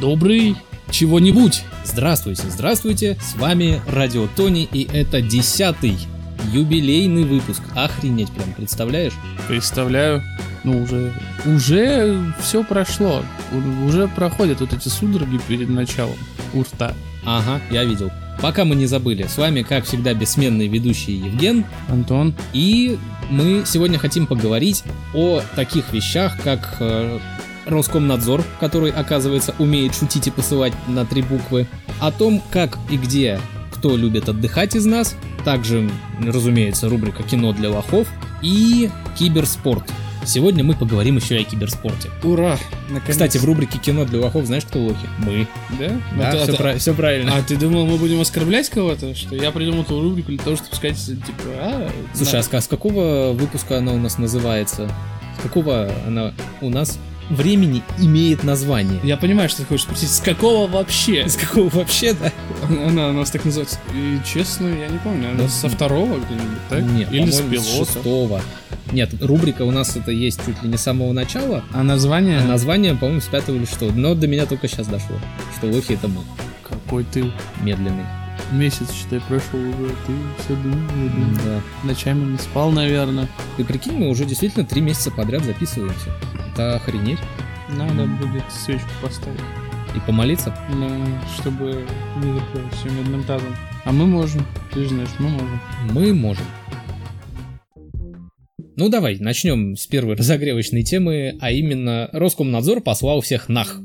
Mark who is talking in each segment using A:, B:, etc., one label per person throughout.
A: добрый чего-нибудь.
B: Здравствуйте, здравствуйте, с вами Радио Тони, и это десятый юбилейный выпуск. Охренеть прям, представляешь?
A: Представляю. Ну, уже, уже все прошло. Уже проходят вот эти судороги перед началом у рта.
B: Ага, я видел. Пока мы не забыли, с вами, как всегда, бессменный ведущий Евген,
A: Антон,
B: и мы сегодня хотим поговорить о таких вещах, как э, Роскомнадзор, который, оказывается, умеет шутить и посылать на три буквы, о том, как и где кто любит отдыхать из нас, также, разумеется, рубрика «Кино для лохов» и киберспорт. Сегодня мы поговорим еще и о киберспорте.
A: ура! Наконец.
B: Кстати, в рубрике «Кино для лохов» знаешь, кто лохи? Мы.
A: Да?
B: Да,
A: ты-
B: все,
A: а ты-
B: правильно.
A: А ты думал, мы будем оскорблять кого-то? Что я придумал эту рубрику для того, чтобы сказать, типа, а...
B: Слушай,
A: да.
B: а с какого выпуска она у нас называется? С какого она у нас времени имеет название?
A: Я понимаю, что ты хочешь спросить, с какого вообще?
B: С какого вообще, да?
A: Она у нас так называется. И честно, я не помню. Она
B: Да.
A: со второго где-нибудь, так?
B: Нет,
A: Или с пилота.
B: шестого. Нет, рубрика у нас это есть чуть ли не с самого начала,
A: А название?
B: а название, по-моему, с пятого или что. Но до меня только сейчас дошло, что лохи это мы,
A: Какой ты
B: медленный.
A: Месяц, считай, прошел уже. Ты все думал, думал.
B: Да.
A: Ночами не спал, наверное.
B: Ты прикинь, мы уже действительно три месяца подряд записываемся. Это охренеть.
A: Надо будет свечку поставить.
B: И помолиться.
A: Ну, чтобы не закрылось все медным тазом. А мы можем. Ты же знаешь, мы можем.
B: Мы можем. Ну давай, начнем с первой разогревочной темы, а именно Роскомнадзор послал всех нах.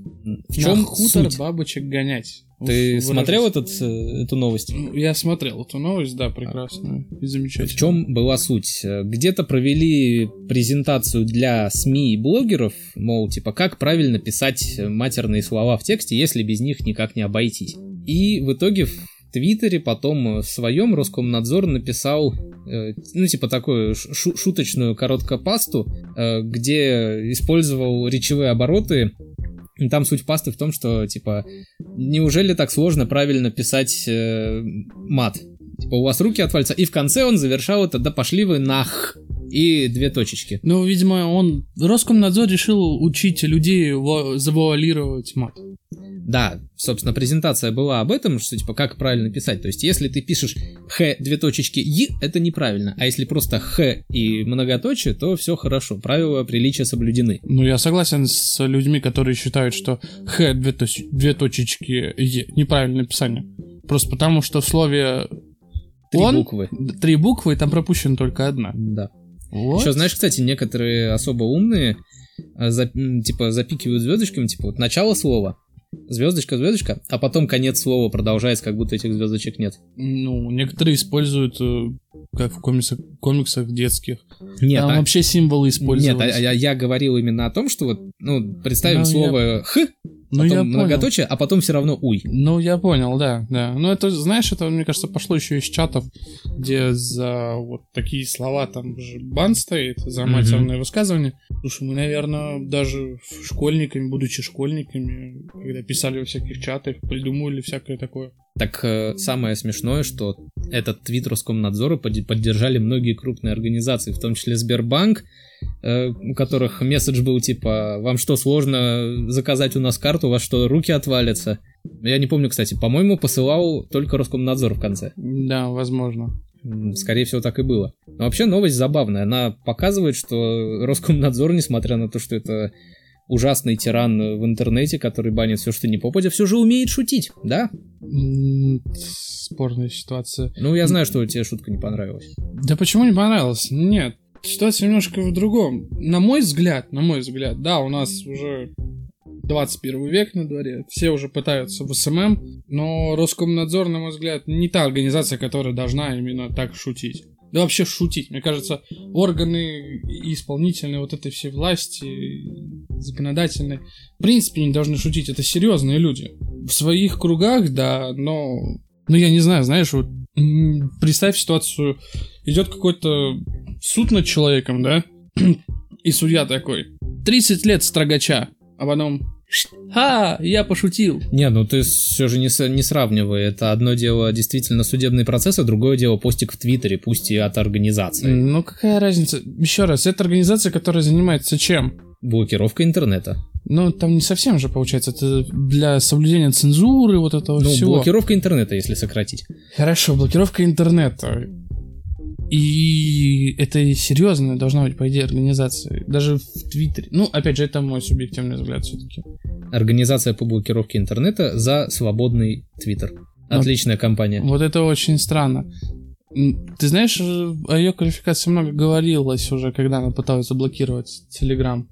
B: В
A: На
B: чем
A: хутор
B: суть?
A: бабочек гонять.
B: Ты
A: Уф,
B: смотрел
A: выражусь.
B: этот, э, эту новость?
A: Ну, Я смотрел эту новость, да, прекрасную и
B: В
A: замечательную.
B: чем была суть? Э, Где-то провели презентацию для СМИ и блогеров, мол, типа, как правильно писать матерные слова в тексте, если без них никак не обойтись. И в итоге в Твиттере потом в своем Роскомнадзор написал, э, ну, типа, такую шу- шуточную короткопасту, э, где использовал речевые обороты. Там суть пасты в том, что, типа, неужели так сложно правильно писать э, мат? Типа, у вас руки отвалятся. И в конце он завершал это, да пошли вы нах. И две точечки.
A: Ну, видимо, он... Роскомнадзор решил учить людей завуалировать мат.
B: Да, собственно, презентация была об этом, что, типа, как правильно писать. То есть, если ты пишешь х, две точечки, и, это неправильно. А если просто х и многоточие, то все хорошо. Правила приличия соблюдены.
A: Ну, я согласен с людьми, которые считают, что х, две, точ- две точечки, е, неправильное написание. Просто потому, что в слове
B: Три
A: он,
B: буквы.
A: три буквы, и там пропущена только одна.
B: Да.
A: Вот.
B: Еще, знаешь, кстати, некоторые особо умные, э, за- типа, запикивают звездочками, типа, вот начало слова, звездочка, звездочка, а потом конец слова продолжается, как будто этих звездочек нет.
A: Ну, некоторые используют, э, как в комиксах, комиксах детских.
B: Нет,
A: Там
B: а-
A: вообще символы
B: Нет,
A: используются.
B: а, я, я говорил именно о том, что вот, ну, представим
A: Ну,
B: слово х,
A: ну,
B: потом
A: я понял.
B: многоточие, а потом все равно уй.
A: Ну, я понял, да, да. Ну, это, знаешь, это, мне кажется, пошло еще из чатов, где за вот такие слова там же бан стоит, за матерное высказывание. Слушай, мы, наверное, даже школьниками, будучи школьниками, когда писали во всяких чатах, придумывали всякое такое.
B: Так э, самое смешное, что этот твит Роскомнадзора поддержали многие крупные организации, в том числе Сбербанк, э, у которых месседж был типа «Вам что, сложно заказать у нас карту? У вас что, руки отвалятся?» Я не помню, кстати, по-моему, посылал только Роскомнадзор в конце.
A: Да, возможно.
B: Скорее всего, так и было. Но вообще новость забавная. Она показывает, что Роскомнадзор, несмотря на то, что это ужасный тиран в интернете, который банит все, что не попадя, все же умеет шутить, да?
A: Спорная ситуация.
B: Ну, я знаю, что тебе шутка не понравилась.
A: Да почему не понравилось? Нет. Ситуация немножко в другом. На мой взгляд, на мой взгляд, да, у нас уже 21 век на дворе, все уже пытаются в СММ, но Роскомнадзор, на мой взгляд, не та организация, которая должна именно так шутить. Да вообще шутить. Мне кажется, органы исполнительной вот этой всей власти, законодательной, в принципе не должны шутить. Это серьезные люди. В своих кругах, да, но... Ну, я не знаю, знаешь, вот представь ситуацию, идет какой-то суд над человеком, да, и судья такой, 30 лет строгача, а потом, ха, я пошутил.
B: Не, ну ты все же не, не сравнивай. Это одно дело действительно судебный процесс, а другое дело постик в Твиттере, пусть и от организации.
A: Ну, какая разница? Еще раз, это организация, которая занимается чем?
B: Блокировка интернета.
A: Ну, там не совсем же получается. Это для соблюдения цензуры, вот этого
B: Ну,
A: всего.
B: блокировка интернета, если сократить.
A: Хорошо, блокировка интернета. И это серьезная должна быть, по идее, организация. Даже в Твиттере. Ну, опять же, это мой субъективный взгляд все-таки.
B: Организация по блокировке интернета за свободный твиттер. Отличная компания.
A: Вот это очень странно. Ты знаешь, э, о ее квалификации много говорилось уже, когда она пыталась заблокировать Телеграм.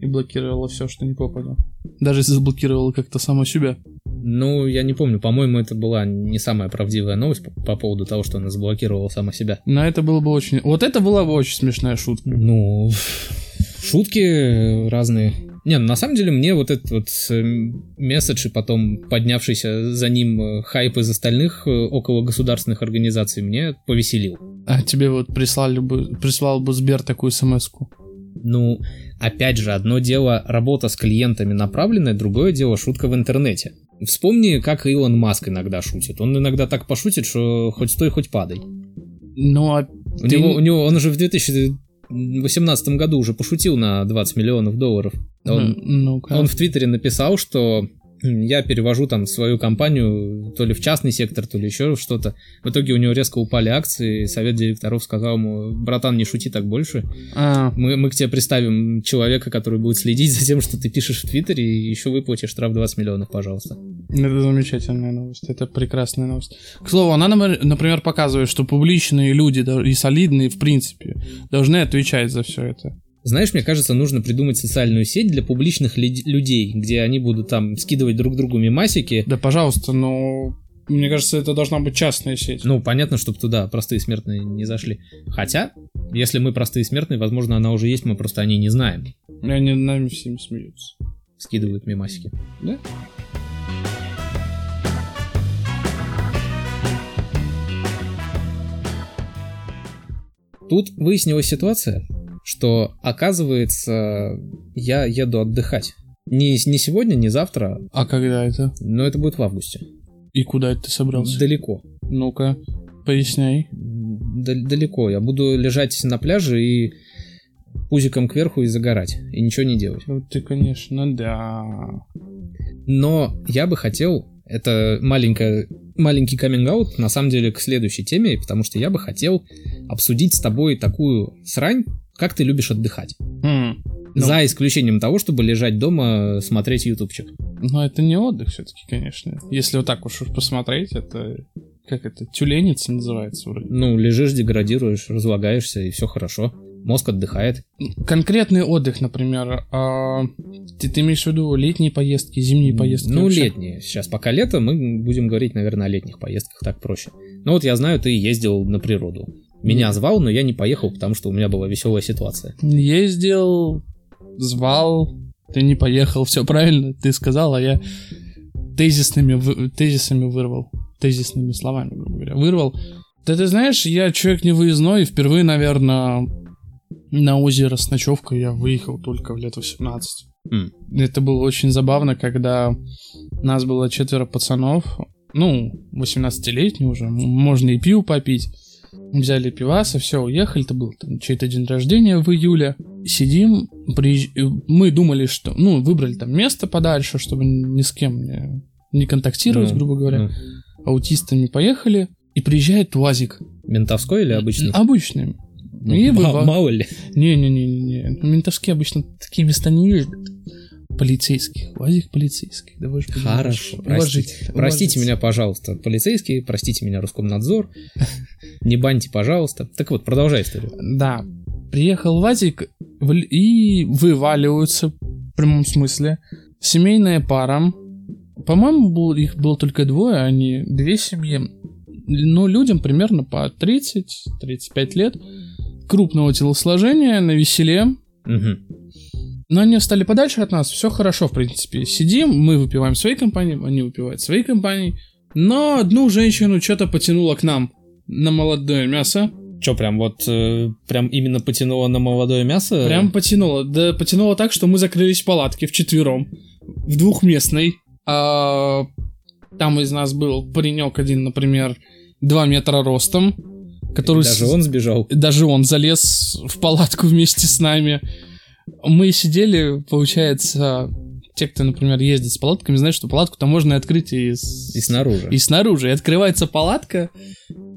A: И блокировала все, что не попадало. Даже заблокировала как-то само себя.
B: Ну, я не помню, по-моему, это была не самая правдивая новость по, по поводу того, что она заблокировала сама себя.
A: Но это было бы очень... Вот это была бы очень смешная шутка.
B: Ну, шутки разные. Не, ну, на самом деле мне вот этот вот э, месседж и потом поднявшийся за ним э, хайп из остальных э, около государственных организаций мне повеселил.
A: А тебе вот прислали бы, прислал бы Сбер такую смс-ку.
B: Ну, опять же, одно дело работа с клиентами направленная, другое дело шутка в интернете. Вспомни, как Илон Маск иногда шутит. Он иногда так пошутит, что хоть стой, хоть падай.
A: Ну, а
B: У,
A: Ты-
B: него, у него, он уже в 2018 году уже пошутил на 20 миллионов долларов. Он,
A: ну-ка.
B: он в Твиттере написал, что я перевожу там свою компанию то ли в частный сектор, то ли еще что-то. В итоге у него резко упали акции, совет директоров сказал ему, братан, не шути так больше.
A: А,
B: Мы, мы к тебе представим человека, который будет следить за тем, что ты пишешь в Твиттере, и еще выплатишь штраф 20 миллионов, пожалуйста.
A: это замечательная новость, это прекрасная новость. К слову, она, напр- например, показывает, что публичные люди и солидные, в принципе, должны отвечать за все это.
B: Знаешь, мне кажется, нужно придумать социальную сеть для публичных людей, где они будут там скидывать друг другу мемасики.
A: Да, пожалуйста, но мне кажется, это должна быть частная сеть.
B: Ну, понятно, чтобы туда простые смертные не зашли. Хотя, если мы простые смертные, возможно, она уже есть, мы просто о ней не знаем.
A: И они над нами всеми смеются.
B: Скидывают мемасики.
A: Да?
B: Тут выяснилась ситуация, что, оказывается, я еду отдыхать. Не, не сегодня, не завтра,
A: А когда это?
B: но это будет в августе.
A: И куда это ты собрался?
B: Далеко.
A: Ну-ка, поясняй.
B: Д- далеко. Я буду лежать на пляже и пузиком кверху и загорать. И ничего не делать.
A: Вот ты, конечно, да.
B: Но я бы хотел, это маленькая, маленький каминг на самом деле к следующей теме, потому что я бы хотел обсудить с тобой такую срань, как ты любишь отдыхать.
A: М, Ну.
B: За исключением того, чтобы лежать дома, смотреть ютубчик.
A: Но это не отдых все-таки, конечно. Если вот так уж посмотреть, это как это, тюленица называется вроде.
B: Ну, лежишь, деградируешь, разлагаешься, и все хорошо. Мозг отдыхает.
A: Конкретный отдых, например, а, ты, ты имеешь в виду летние поездки, зимние поездки?
B: Ну,
A: вообще?
B: летние. Сейчас пока лето, мы будем говорить, наверное, о летних поездках, так проще. Ну вот я знаю, ты ездил на природу. Меня звал, но я не поехал, потому что у меня была веселая ситуация.
A: Ездил, звал, ты не поехал, все правильно, ты сказал, а я тезисными, тезисами вырвал, тезисными словами, грубо говоря, вырвал. Да ты знаешь, я человек не выездной, и впервые, наверное, на озеро с ночевкой я выехал только в лет 18.
B: М.
A: Это было очень забавно, когда нас было четверо пацанов, ну, 18-летний уже, можно и пиво попить. Взяли пиваса, все, уехали, это был там, чей-то день рождения в июле. Сидим, приезж- э, мы думали, что, ну, выбрали там место подальше, чтобы ни с кем не, не контактировать,
B: Ну,
A: грубо говоря.
B: ну,
A: Аутистами поехали, и приезжает УАЗик.
B: ментовской или обычный?
A: Обычный.
B: Ну,
A: и
B: ма-
A: выва-
B: мало ли.
A: Не-не-не-не. Ментовские обычно такие места не ездят. Полицейских. УАЗик полицейский. Давай уж будем
B: Хорошо,
A: уважить-
B: простите.
A: уважить-
B: Простите меня, пожалуйста, полицейские, простите меня, Роскомнадзор. Не баньте, пожалуйста. Так вот, продолжай историю.
A: Да. Приехал ВАЗик в- и вываливаются, в прямом смысле, семейная пара. По-моему, был- их было только двое, они две семьи. Ну, людям примерно по 30-35 лет. Крупного телосложения, на веселе.
B: Мгм.
A: Но они встали подальше от нас, все хорошо, в принципе. Сидим, мы выпиваем своей компании, они выпивают своей компании. Но одну женщину что-то потянуло к нам на молодое мясо.
B: Че, прям вот, э, прям именно потянуло на молодое мясо?
A: Прям потянуло. Да потянуло так, что мы закрылись в палатке вчетвером. В двухместной. А, там из нас был паренек один, например, 2 метра ростом. Который
B: Даже
A: с-
B: он сбежал.
A: даже он залез в палатку вместе с нами. Мы сидели, получается, те, кто, например, ездит с палатками, знают, что палатку-то можно открыть и, с...
B: И снаружи.
A: и снаружи. И открывается палатка,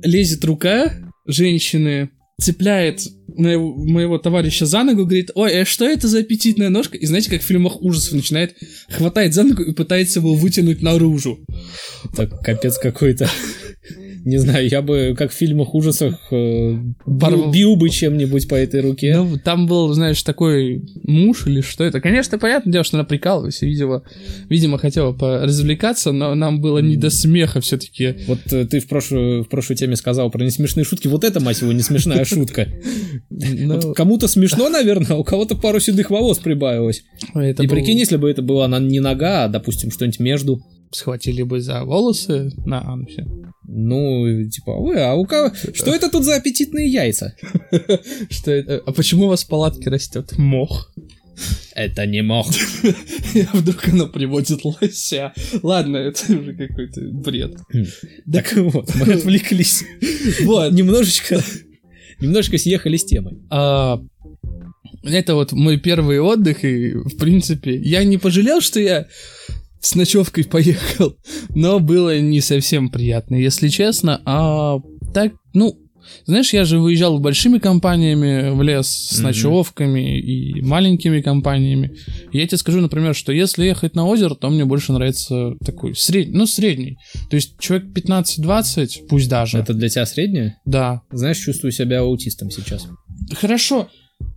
A: лезет рука женщины, цепляет моего, моего товарища за ногу, говорит, ой, а что это за аппетитная ножка? И знаете, как в фильмах ужасов начинает, хватает за ногу и пытается его вытянуть наружу.
B: Так, капец какой-то. Не знаю, я бы, как в фильмах ужасах, э, бил, бил бы чем-нибудь по этой руке.
A: Ну, там был, знаешь, такой муж или что это. Конечно, понятное дело, что она прикалывалась и, видимо, видимо хотела поразвлекаться, но нам было не до смеха все-таки.
B: Вот э, ты в прошлую, в прошлой теме сказал про несмешные шутки. Вот это, мать его, не смешная шутка.
A: Ну,
B: кому-то смешно, наверное, а у кого-то пару седых волос прибавилось. И прикинь, если бы это была не нога, а, допустим, что-нибудь между.
A: схватили бы за волосы на анусе.
B: Ну, типа, ой, а у кого... Что это тут за аппетитные яйца?
A: Что это? А почему у вас в палатке растет мох?
B: Это не мох.
A: А вдруг оно приводит лося? Ладно, это уже какой-то бред.
B: Так вот, мы отвлеклись.
A: Вот.
B: Немножечко... Немножечко съехали с темы.
A: А, это вот мой первый отдых, и, в принципе, я не пожалел, что я с ночевкой поехал, но было не совсем приятно, если честно. А так, ну, знаешь, я же выезжал большими компаниями в лес с ночевками и маленькими компаниями. Я тебе скажу, например, что если ехать на озеро, то мне больше нравится такой средний, ну, средний. То есть человек 15-20, пусть даже.
B: Это для тебя среднее?
A: Да,
B: Знаешь, чувствую себя аутистом сейчас.
A: Хорошо.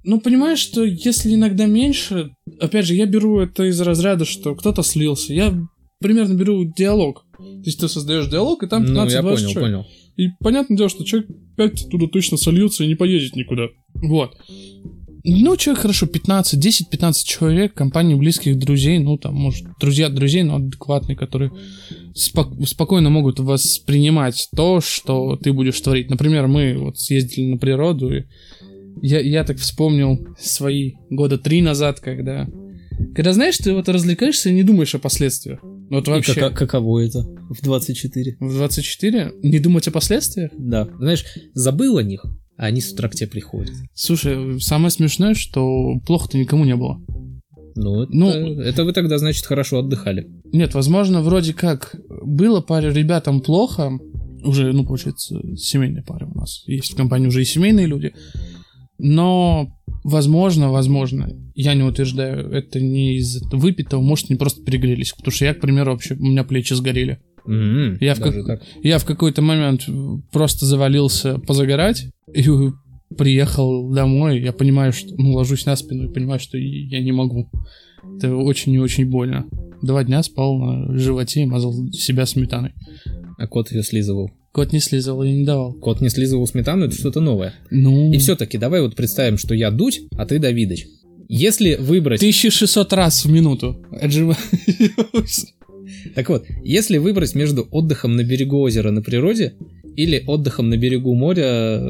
A: Ну, понимаешь, что если иногда меньше, опять же, я беру это из разряда, что кто-то слился. Я примерно беру диалог. То есть ты создаешь диалог, и там 15-20
B: Ну, я понял,
A: человек.
B: понял.
A: И понятное дело, что человек 5 туда точно сольется и не поедет никуда. Вот. Ну, человек хорошо, 15, 10-15 человек, компании близких друзей, ну, там, может, друзья друзей, но адекватные, которые спок- спокойно могут воспринимать то, что ты будешь творить. Например, мы вот съездили на природу, и я, я так вспомнил свои года три назад, когда... Когда, знаешь, ты вот развлекаешься и не думаешь о последствиях. Ну, Вот
B: И
A: вообще.
B: кака- каково это в 24?
A: В 24 не думать о последствиях?
B: Да. Знаешь, забыл о них, а они с утра к тебе приходят.
A: Слушай, самое смешное, что плохо-то никому не было.
B: Ну, это,
A: Ну-
B: это вы тогда, значит, хорошо отдыхали.
A: Нет, возможно, вроде как было паре ребятам плохо, уже, ну, получается, семейные пары у нас. Есть в компании уже и семейные люди. Но, возможно, возможно, я не утверждаю, это не из выпитого, может, они просто перегрелись. Потому что я, к примеру, вообще, у меня плечи сгорели.
B: М,
A: Я в как-
B: так.
A: Я в какой-то момент просто завалился позагорать и приехал домой. Я понимаю, что ну, ложусь на спину и понимаю, что я не могу. Это очень и очень больно. Два дня спал на животе и мазал себя сметаной.
B: А кот ее слизывал.
A: Кот не слизал, я не давал.
B: Кот не слизывал сметану, это что-то новое.
A: Ну,
B: И все-таки давай вот представим, что я Дудь, а ты Давидыч. Если выбрать...
A: 1600 раз в минуту.
B: Так вот, если выбрать между отдыхом на берегу озера на природе или отдыхом на берегу моря,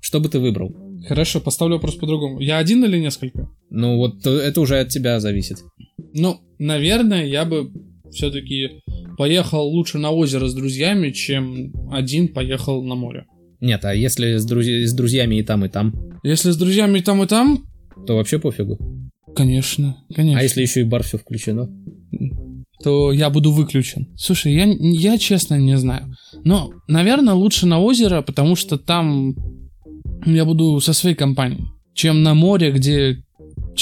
B: что бы ты выбрал?
A: Хорошо, поставлю вопрос по-другому. Я один или несколько?
B: Ну вот э, это уже от тебя зависит.
A: Ну, наверное, я бы все-таки поехал лучше на озеро с друзьями, чем один поехал на море.
B: Нет, а если с, друз- с друзьями и там, и там,
A: Если с друзьями и там, и там,
B: то вообще пофигу.
A: конечно, конечно.
B: А если еще и бар все включено?
A: то я буду выключен. Слушай, я, я честно не знаю. Но, наверное, лучше на озеро, потому что там я буду со своей компанией, чем на море, где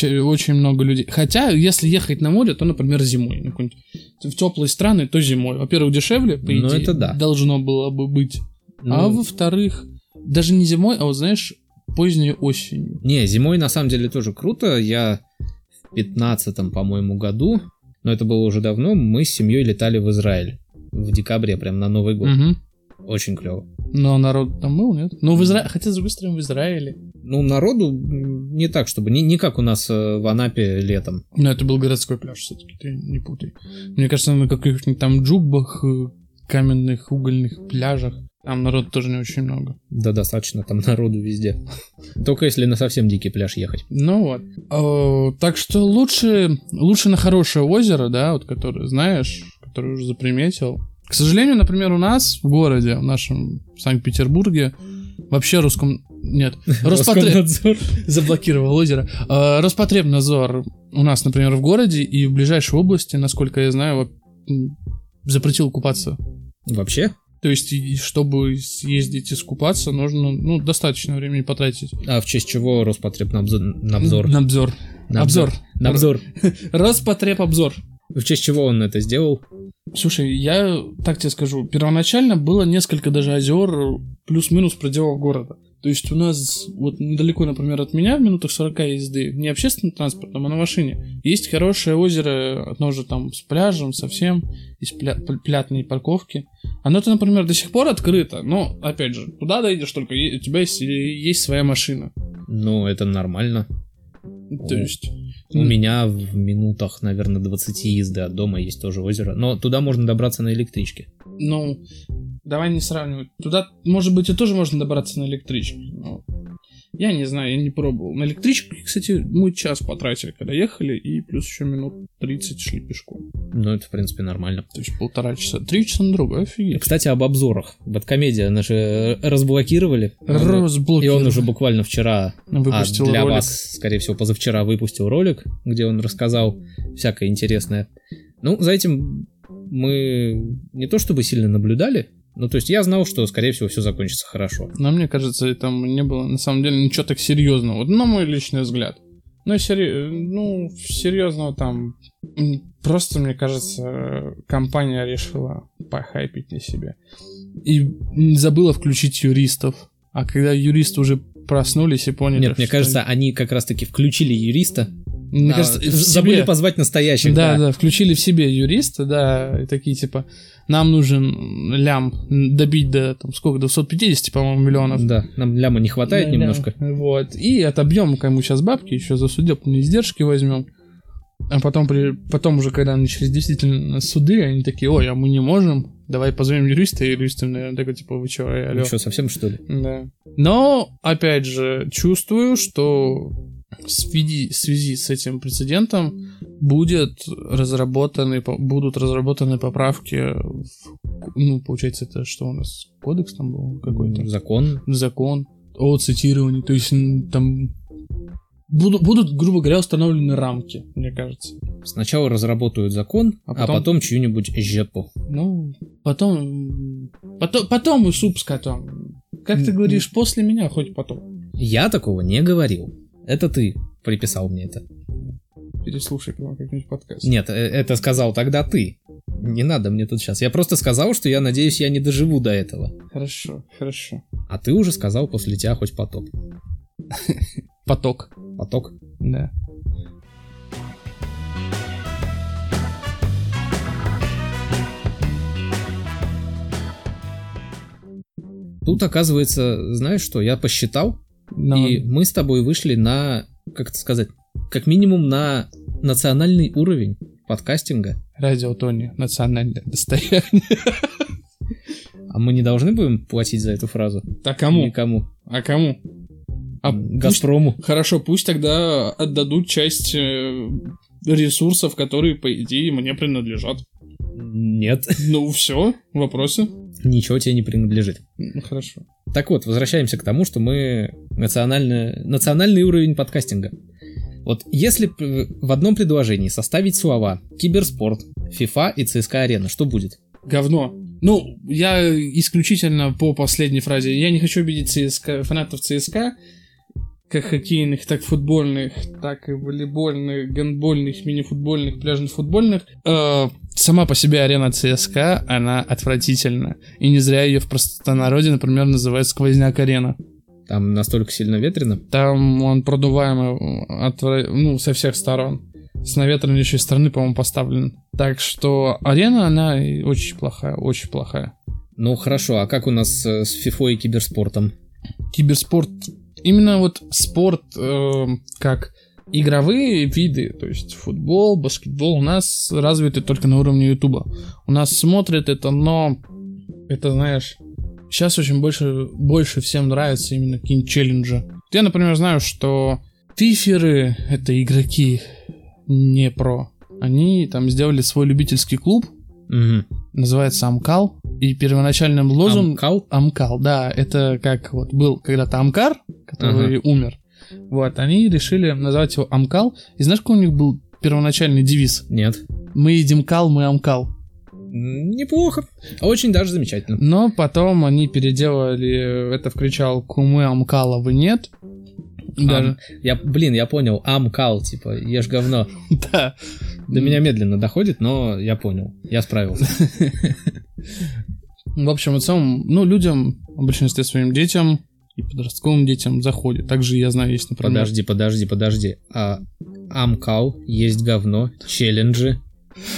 A: очень много людей. Хотя, если ехать на море, то, например, зимой. Какой-нибудь в теплые страны, то зимой. Во-первых, дешевле, по
B: Ну,
A: идее,
B: это да.
A: должно было бы быть. А
B: Ну,
A: во-вторых, даже не зимой, а вот знаешь, поздней осенью.
B: Не, зимой на самом деле тоже круто. Я в пятнадцатом, по-моему, году, но это было уже давно, мы с семьей летали в Израиль. В декабре, прям на Новый год.
A: Мгм.
B: Очень клево.
A: Но народ там был, нет? Ну, в Израиле, хотя, с другой стороны, в Израиле.
B: Ну, народу не так, чтобы... Не, не как у нас э, в Анапе летом.
A: Но это был городской пляж, все-таки, ты не путай. Мне кажется, на каких-нибудь там джубах, э, каменных, угольных пляжах, там народ тоже не очень много.
B: Да достаточно там народу везде. Только если на совсем дикий пляж ехать.
A: Ну вот. Э, так что лучше, лучше на хорошее озеро, да, вот которое знаешь, которое уже заприметил. К сожалению, например, у нас в городе, в нашем Санкт-Петербурге, Вообще русском... Нет. Роспотреб...
B: Роскомнадзор.
A: Заблокировал озеро. А, Роспотребнадзор у нас, например, в городе и в ближайшей области, насколько я знаю, запретил купаться.
B: Вообще?
A: То есть, и чтобы съездить искупаться, нужно, ну, достаточно времени потратить.
B: А в честь чего Роспотребнадзор? Набзор?
A: Набзор. Обзор.
B: Набзор.
A: Роспотребобзор.
B: В честь чего он это сделал?
A: Слушай, я так тебе скажу, первоначально было несколько даже озер плюс-минус в пределах города. То есть у нас вот недалеко, например, от меня, в минутах 40 езды, не общественным транспортом, а на машине, есть хорошее озеро, оно же там с пляжем совсем, есть пля- пл- платные парковки. Оно-то, например, до сих пор открыто, но, опять же, туда дойдешь только, у тебя есть, есть своя машина.
B: Ну, это нормально.
A: То есть...
B: У меня в минутах, наверное, 20 езды от дома есть тоже озеро. Но туда можно добраться на электричке.
A: Ну, давай не сравнивать. Туда, может быть, и тоже можно добраться на электричке. но я не знаю, я не пробовал. На электричку, кстати, мы час потратили, когда ехали, и плюс еще минут 30 шли пешком.
B: Ну, это, в принципе, нормально.
A: То есть полтора часа. Три часа на дорогу, офигеть.
B: Кстати, об обзорах. Бэткомедиа наши разблокировали. И
A: Разблокировал.
B: он уже буквально вчера,
A: выпустил
B: а для
A: ролик.
B: вас, скорее всего, позавчера выпустил ролик, где он рассказал всякое интересное. Ну, за этим мы не то чтобы сильно наблюдали, ну, то есть я знал, что, скорее всего, все закончится хорошо.
A: Но мне кажется, там не было на самом деле ничего так серьезного. Вот на мой личный взгляд. Ну, сери... ну серьезного там... Просто, мне кажется, компания решила похайпить на себе. И не забыла включить юристов. А когда юристы уже проснулись и поняли...
B: Нет, мне кажется, они как раз-таки включили юриста.
A: Мне
B: а,
A: кажется,
B: забыли
A: себе-
B: позвать настоящих.
A: Да, да, включили в себе юриста, да, и такие типа, нам нужен лям добить до, там, сколько, до 250, по-моему, миллионов.
B: Да, нам ляма не хватает
A: Да,
B: немножко.
A: да. Вот. И отобьем кому сейчас бабки, еще за судебные издержки возьмем. А потом, при, потом уже, когда начались действительно суды, они такие, ой, а мы не можем, давай позовем юриста, и юристы, наверное, такой, типа, вы чё, алло.
B: Вы что, совсем что ли?
A: Да. Но, опять же, чувствую, что в связи, в связи с этим прецедентом будет разработаны, будут разработаны поправки в, ну, получается, это что у нас, кодекс там был какой-то?
B: Закон.
A: закон о цитировании, то есть там будут, будут, грубо говоря, установлены рамки, мне кажется.
B: Сначала разработают закон,
A: А
B: а
A: потом-
B: потом, чью-нибудь жепу.
A: Ну, потом, потом, потом и суп с котом. Как ты говоришь, после меня, хоть потом.
B: Я такого не говорил. Это ты приписал мне это.
A: Переслушай прямо как-нибудь подкаст.
B: Нет, э, это сказал тогда ты. Не надо мне тут сейчас. Я просто сказал, что я надеюсь, я не доживу до этого.
A: Хорошо, хорошо.
B: А ты уже сказал после тебя хоть потоп.
A: Поток.
B: Поток.
A: Да.
B: Тут, оказывается, знаешь что, я посчитал,
A: Но
B: и мы с тобой вышли на, как это сказать, как минимум на национальный уровень подкастинга.
A: радио Тони, национальное достояние.
B: А мы не должны будем платить за эту фразу?
A: А кому?
B: Никому.
A: А кому? А пусть-
B: Газпрому.
A: Хорошо, пусть тогда отдадут часть э, ресурсов, которые, по идее, мне принадлежат.
B: Нет,
A: Ну, все, вопросы?
B: ничего тебе не принадлежит.
A: Ну, хорошо.
B: Так вот, возвращаемся к тому, что мы национальный, национальный уровень подкастинга. Вот если п- в одном предложении составить слова киберспорт, FIFA и ЦСКА арена, что будет?
A: Говно. Ну, я исключительно по последней фразе. Я не хочу обидеть ЦСКА, фанатов ЦСКА, как хоккейных, так футбольных, так и волейбольных, гандбольных, мини-футбольных, пляжных футбольных. Э, сама по себе арена ЦСКА, она отвратительна. И не зря ее в простонародье, например, называют сквозняк-арена.
B: Там настолько сильно ветрено.
A: Там он продуваемый отвра- ну, со всех сторон. С наветреннейшей стороны, по-моему, поставлен. Так что арена, она очень плохая, очень плохая.
B: Ну хорошо, а как у нас э, с FIFA и киберспортом?
A: Киберспорт, именно вот спорт, э, как игровые виды, то есть футбол, баскетбол, у нас развиты только на уровне ютуба. У нас смотрят это, но это, знаешь, сейчас очень больше, больше всем нравится именно какие-нибудь челленджи. Я, например, знаю, что фиферы — это игроки не про. Они там сделали свой любительский клуб,
B: Мгм.
A: называется Амкал. И первоначальным лозунгом...
B: Амкал?
A: Амкал, да, это как вот был когда-то Амкар, который умер. Вот, они решили назвать его Амкал. И знаешь, какой у них был первоначальный девиз?
B: Нет.
A: Мы едим кал, мы Амкал.
B: Неплохо. Очень даже замечательно.
A: Но потом они переделали это в кричалку «Мы Амкала, вы нет». Даже,
B: Ам. Я, блин, я понял. Амкал, типа, ешь говно.
A: да.
B: До меня медленно доходит, но я понял. Я справился.
A: В общем, в целом, ну, людям, в большинстве своим детям и подростковым детям заходит. Также, я знаю, есть, например...
B: Подожди, подожди, подожди. А Амкал, есть говно, челленджи.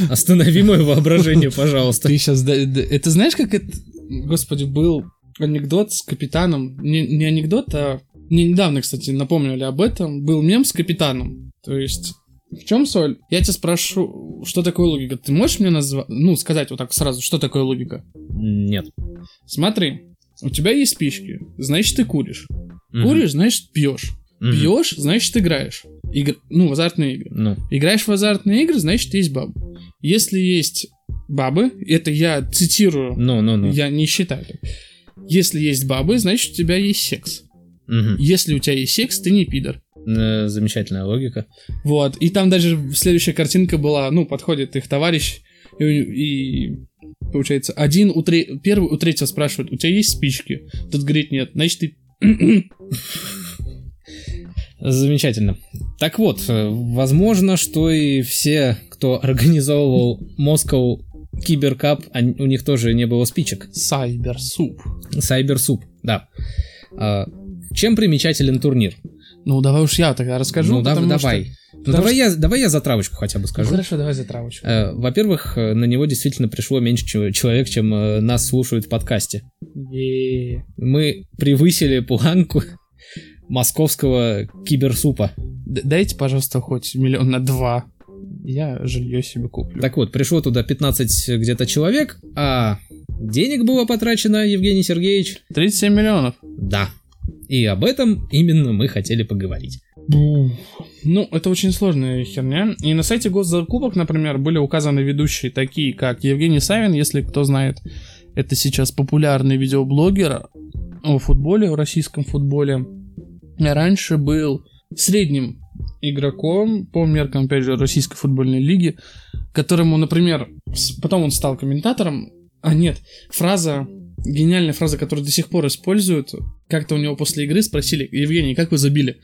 B: Останови мое воображение, пожалуйста.
A: Ты сейчас... Это знаешь, как это... Господи, был анекдот с капитаном. Не, не анекдот, а... Мне недавно, кстати, напомнили об этом. Был мем с капитаном. То есть... В чем соль? Я тебя спрошу, что такое логика? Ты можешь мне назвать, ну, сказать вот так сразу, что такое логика?
B: Нет.
A: Смотри, у тебя есть спички, значит, ты куришь.
B: Мгм.
A: Куришь, значит, пьешь.
B: Мгм.
A: Пьешь, значит, играешь. Игр... Ну, в азартные игры.
B: Ну,
A: Играешь в азартные игры, значит, есть бабы. Если есть бабы, это я цитирую,
B: ну, ну, ну.
A: я не считаю так. Если есть бабы, значит, у тебя есть секс.
B: Мгм.
A: Если у тебя есть секс, ты не пидор.
B: Э, Замечательная логика.
A: Вот. И там даже следующая картинка была, ну, подходит их товарищ, и, и получается, один у тре- первый у третьего спрашивает, у тебя есть спички? Тот говорит, нет. Значит, ты...
B: Замечательно. Так вот, э, возможно, что и все, кто организовывал Moscow Киберкап, у них тоже не было спичек.
A: Сайберсуп.
B: Сайберсуп, да. А, чем примечателен турнир?
A: Ну, давай уж я тогда расскажу.
B: ну, да- давай.
A: что-
B: Ну,
A: потому
B: давай, я, давай я затравочку хотя бы
A: Ну,
B: скажу.
A: хорошо, давай за травочку.
B: Э, Во-первых, э, на него действительно пришло меньше человек, чем э, нас слушают в подкасте.
A: Е-е-е.
B: Мы превысили планку московского киберсупа.
A: Д- Дайте, пожалуйста, хоть миллион на два. Я жилье себе куплю.
B: Так вот, пришло туда 15 где-то человек, а денег было потрачено, Евгений Сергеевич?
A: 37 миллионов.
B: Да. И об этом именно мы хотели поговорить.
A: Ну, это очень сложная херня. И на сайте госзакупок, например, были указаны ведущие такие, как Евгений Савин, если кто знает, это сейчас популярный видеоблогер о футболе, о российском футболе. Раньше был средним игроком по меркам, опять же, российской футбольной лиги, которому, например, потом он стал комментатором. А нет, фраза, гениальная фраза, которую до сих пор используют, как-то у него после игры спросили, Евгений, как вы забили?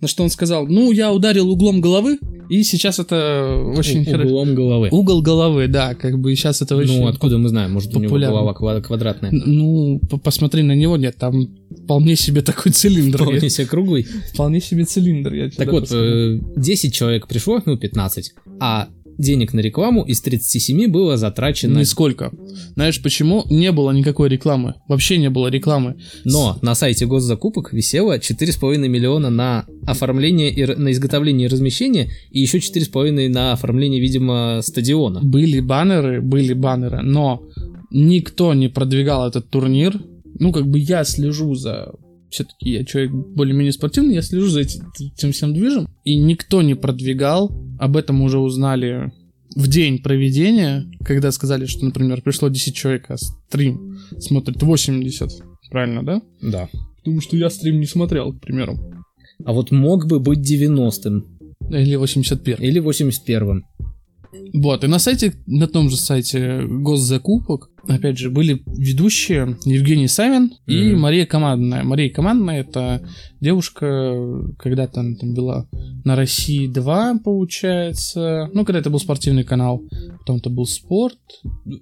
A: На что он сказал, ну, я ударил углом головы, и сейчас это очень
B: У-
A: хорошо.
B: Углом головы.
A: Угол головы, да, как бы сейчас это очень...
B: Ну, откуда мы знаем? Может, у него
A: популярно.
B: голова ква- квадратная.
A: Ну, по- посмотри на него, нет, там вполне себе такой цилиндр.
B: Вполне себе круглый.
A: Вполне себе цилиндр, я тебе
B: Так вот, э, 10 человек пришло, ну, 15. А денег на рекламу из 37 было затрачено.
A: Нисколько. Знаешь почему? Не было никакой рекламы. Вообще не было рекламы.
B: Но на сайте госзакупок висело 4,5 миллиона на оформление, и, на изготовление и размещение, и еще 4,5 на оформление, видимо, стадиона.
A: Были баннеры, были баннеры, но никто не продвигал этот турнир. Ну, как бы я слежу за... Все-таки я человек более-менее спортивный, я слежу за эти- этим всем движем. И никто не продвигал. Об этом уже узнали в день проведения, когда сказали, что, например, пришло 10 человек, а стрим смотрит 80. Правильно, да?
B: Да.
A: Потому что я стрим не смотрел, к примеру.
B: А вот мог бы быть 90-м
A: Или 81.
B: или 81-м.
A: Вот, и на сайте, на том же сайте госзакупок, опять же, были ведущие Евгений Савин и
B: Мгм.
A: Мария Командная. Мария Командная это девушка, когда-то она там была на России 2, получается. Ну, когда это был спортивный канал, потом это был спорт.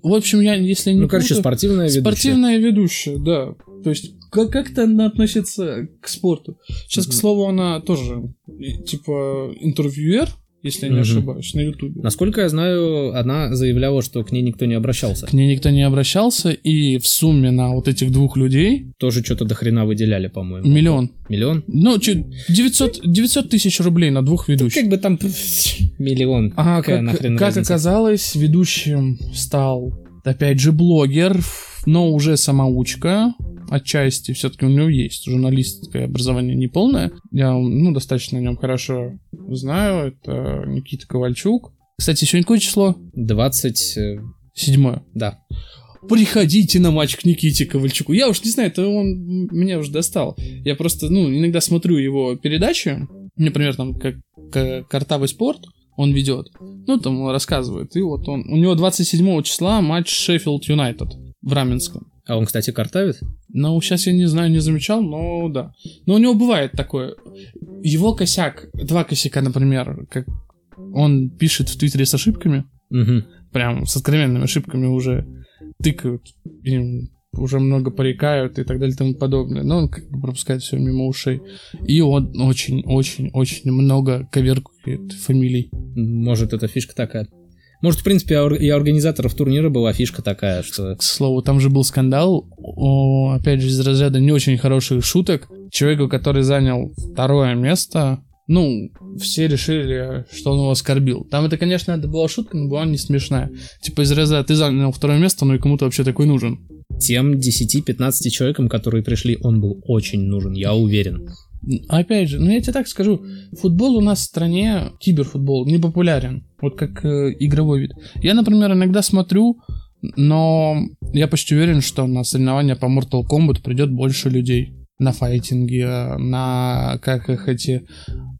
A: В общем, я, если не
B: Ну, короче,
A: путаю,
B: спортивная ведущая.
A: Спортивная ведущая, да. То есть, как- как-то она относится к спорту. Сейчас, к
B: Мгм.
A: слову, она тоже, и, типа, интервьюер, если я не
B: Мгм.
A: ошибаюсь, на Ютубе.
B: Насколько я знаю, она заявляла, что к ней никто не обращался.
A: К ней никто не обращался, и в сумме на вот этих двух людей
B: Тоже что-то до хрена выделяли, по-моему.
A: миллион.
B: Миллион?
A: Ну, чуть 900, 900 тысяч рублей на двух ведущих.
B: Как бы там миллион.
A: А
B: Какая
A: как, как
B: разница?
A: оказалось, ведущим стал, опять же, блогер, но уже самоучка. Отчасти все-таки у него есть журналистское образование неполное. Я, ну, достаточно о нем хорошо знаю. Это Никита Ковальчук. Кстати, сегодня какое число?
B: 20... э,
A: Седьмое.
B: Да.
A: приходите на матч к Никите Ковальчуку. Я уж не знаю, это он меня уже достал. Я просто, ну, иногда смотрю его передачи, например, там, как, как «Картавый спорт», он ведет. Ну, там он рассказывает. И вот он... У него 27 числа матч Шеффилд Юнайтед в Раменском.
B: А он, кстати, картавит?
A: Ну, сейчас я не знаю, не замечал, но да. Но у него бывает такое. Его косяк, два косяка, например, как он пишет в Твиттере с ошибками,
B: Угу.
A: прям с откровенными ошибками уже тыкают, им уже много порекают и так далее и тому подобное. Но он как бы пропускает все мимо ушей. И он очень-очень-очень много коверкует фамилий.
B: Может, это фишка такая. Может, в принципе, и организаторов турнира была фишка такая, что...
A: К слову, там же был скандал, о, опять же, из разряда не очень хороших шуток. Человеку, который занял второе место, ну, все решили, что он его оскорбил. Там это, конечно, это была шутка, но была не смешная. Типа из разряда ты занял второе место, ну и кому ты вообще такой нужен?
B: Тем 10-15 человекам, которые пришли, он был очень нужен, я уверен.
A: Опять же, ну я тебе так скажу, футбол у нас в стране, киберфутбол, не популярен, вот как э, игровой вид. Я, например, иногда смотрю, но я почти уверен, что на соревнования по Mortal Kombat придет больше людей. На файтинги, э, на как их эти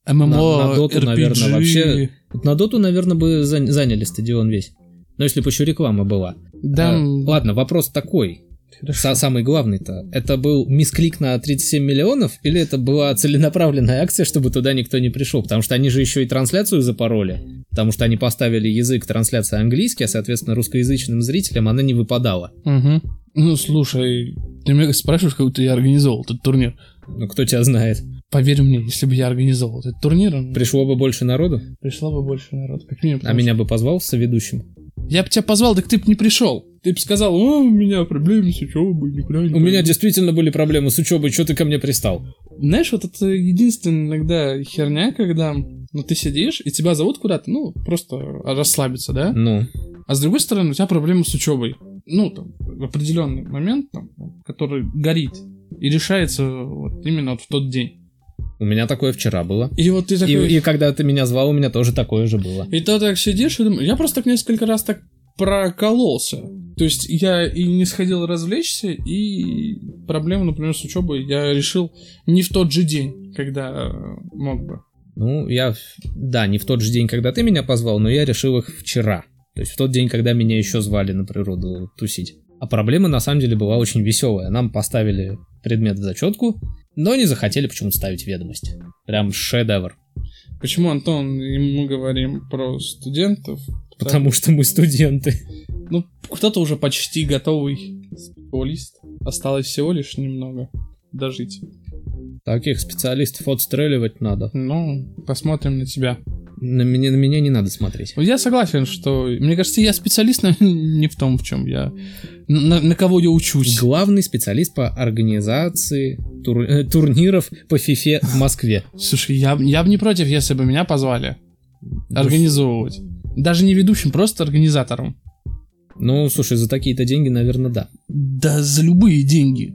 A: ММО,
B: На- на доту,
A: RPG.
B: наверное, вообще- На доту, наверное, бы зан- заняли стадион весь. Но если бы еще реклама была.
A: Да,
B: А, ладно, вопрос такой. Са- самый главный-то. Это был мисклик на 37 миллионов или это была целенаправленная акция, чтобы туда никто не пришел? Потому что они же еще и трансляцию запороли. Потому что они поставили язык трансляции английский, а, соответственно, русскоязычным зрителям она не выпадала.
A: Мгм. Ну, слушай, ты меня спрашиваешь, как будто я организовал этот турнир.
B: Ну, кто тебя знает?
A: Поверь мне, если бы я организовал этот турнир,
B: Пришло бы больше народу,
A: пришло бы больше народу. Как минимум,
B: а меня бы позвал соведущим.
A: Я бы тебя позвал, так ты бы не пришел. Ты бы сказал, о, у меня проблемы с учебой, никуда не
B: У меня
A: пойду».
B: действительно были проблемы с учебой, что ты ко мне пристал?
A: Знаешь, вот это единственная иногда херня, когда ну, ты сидишь, и тебя зовут куда-то, ну, просто расслабиться, да?
B: Ну,
A: А с другой стороны, у тебя проблемы с учебой. Ну, там, в определенный момент, там, который горит. И решается вот именно вот в тот день.
B: У меня такое вчера было.
A: И вот ты
B: И,
A: такой...
B: и когда ты меня звал, у меня тоже такое же было.
A: И ты так сидишь и думаешь, я просто так несколько раз так прокололся. То есть я и не сходил развлечься, и проблему, например, с учебой я решил не в тот же день, когда э, мог бы.
B: Ну, я, да, не в тот же день, когда ты меня позвал, но я решил их вчера. То есть в тот день, когда меня еще звали на природу тусить. А проблема на самом деле была очень веселая. Нам поставили предмет в зачетку, но не захотели почему-то ставить ведомость. Прям шедевр.
A: Почему, Антон, и мы говорим про студентов?
B: Потому что мы студенты.
A: Ну, кто-то уже почти готовый специалист. Осталось всего лишь немного дожить.
B: Таких специалистов отстреливать надо.
A: Ну, посмотрим на тебя.
B: На меня, на меня не надо смотреть.
A: Я согласен, что... Мне кажется, я специалист, но не в том, в чем я... На, на кого я учусь.
B: Главный специалист по организации тур- э, турниров по фифе в Москве.
A: Слушай, я, я бы не против, если бы меня позвали организовывать. Даже не ведущим, просто организатором.
B: Ну, слушай, за такие-то деньги, наверное, да.
A: Да за любые деньги.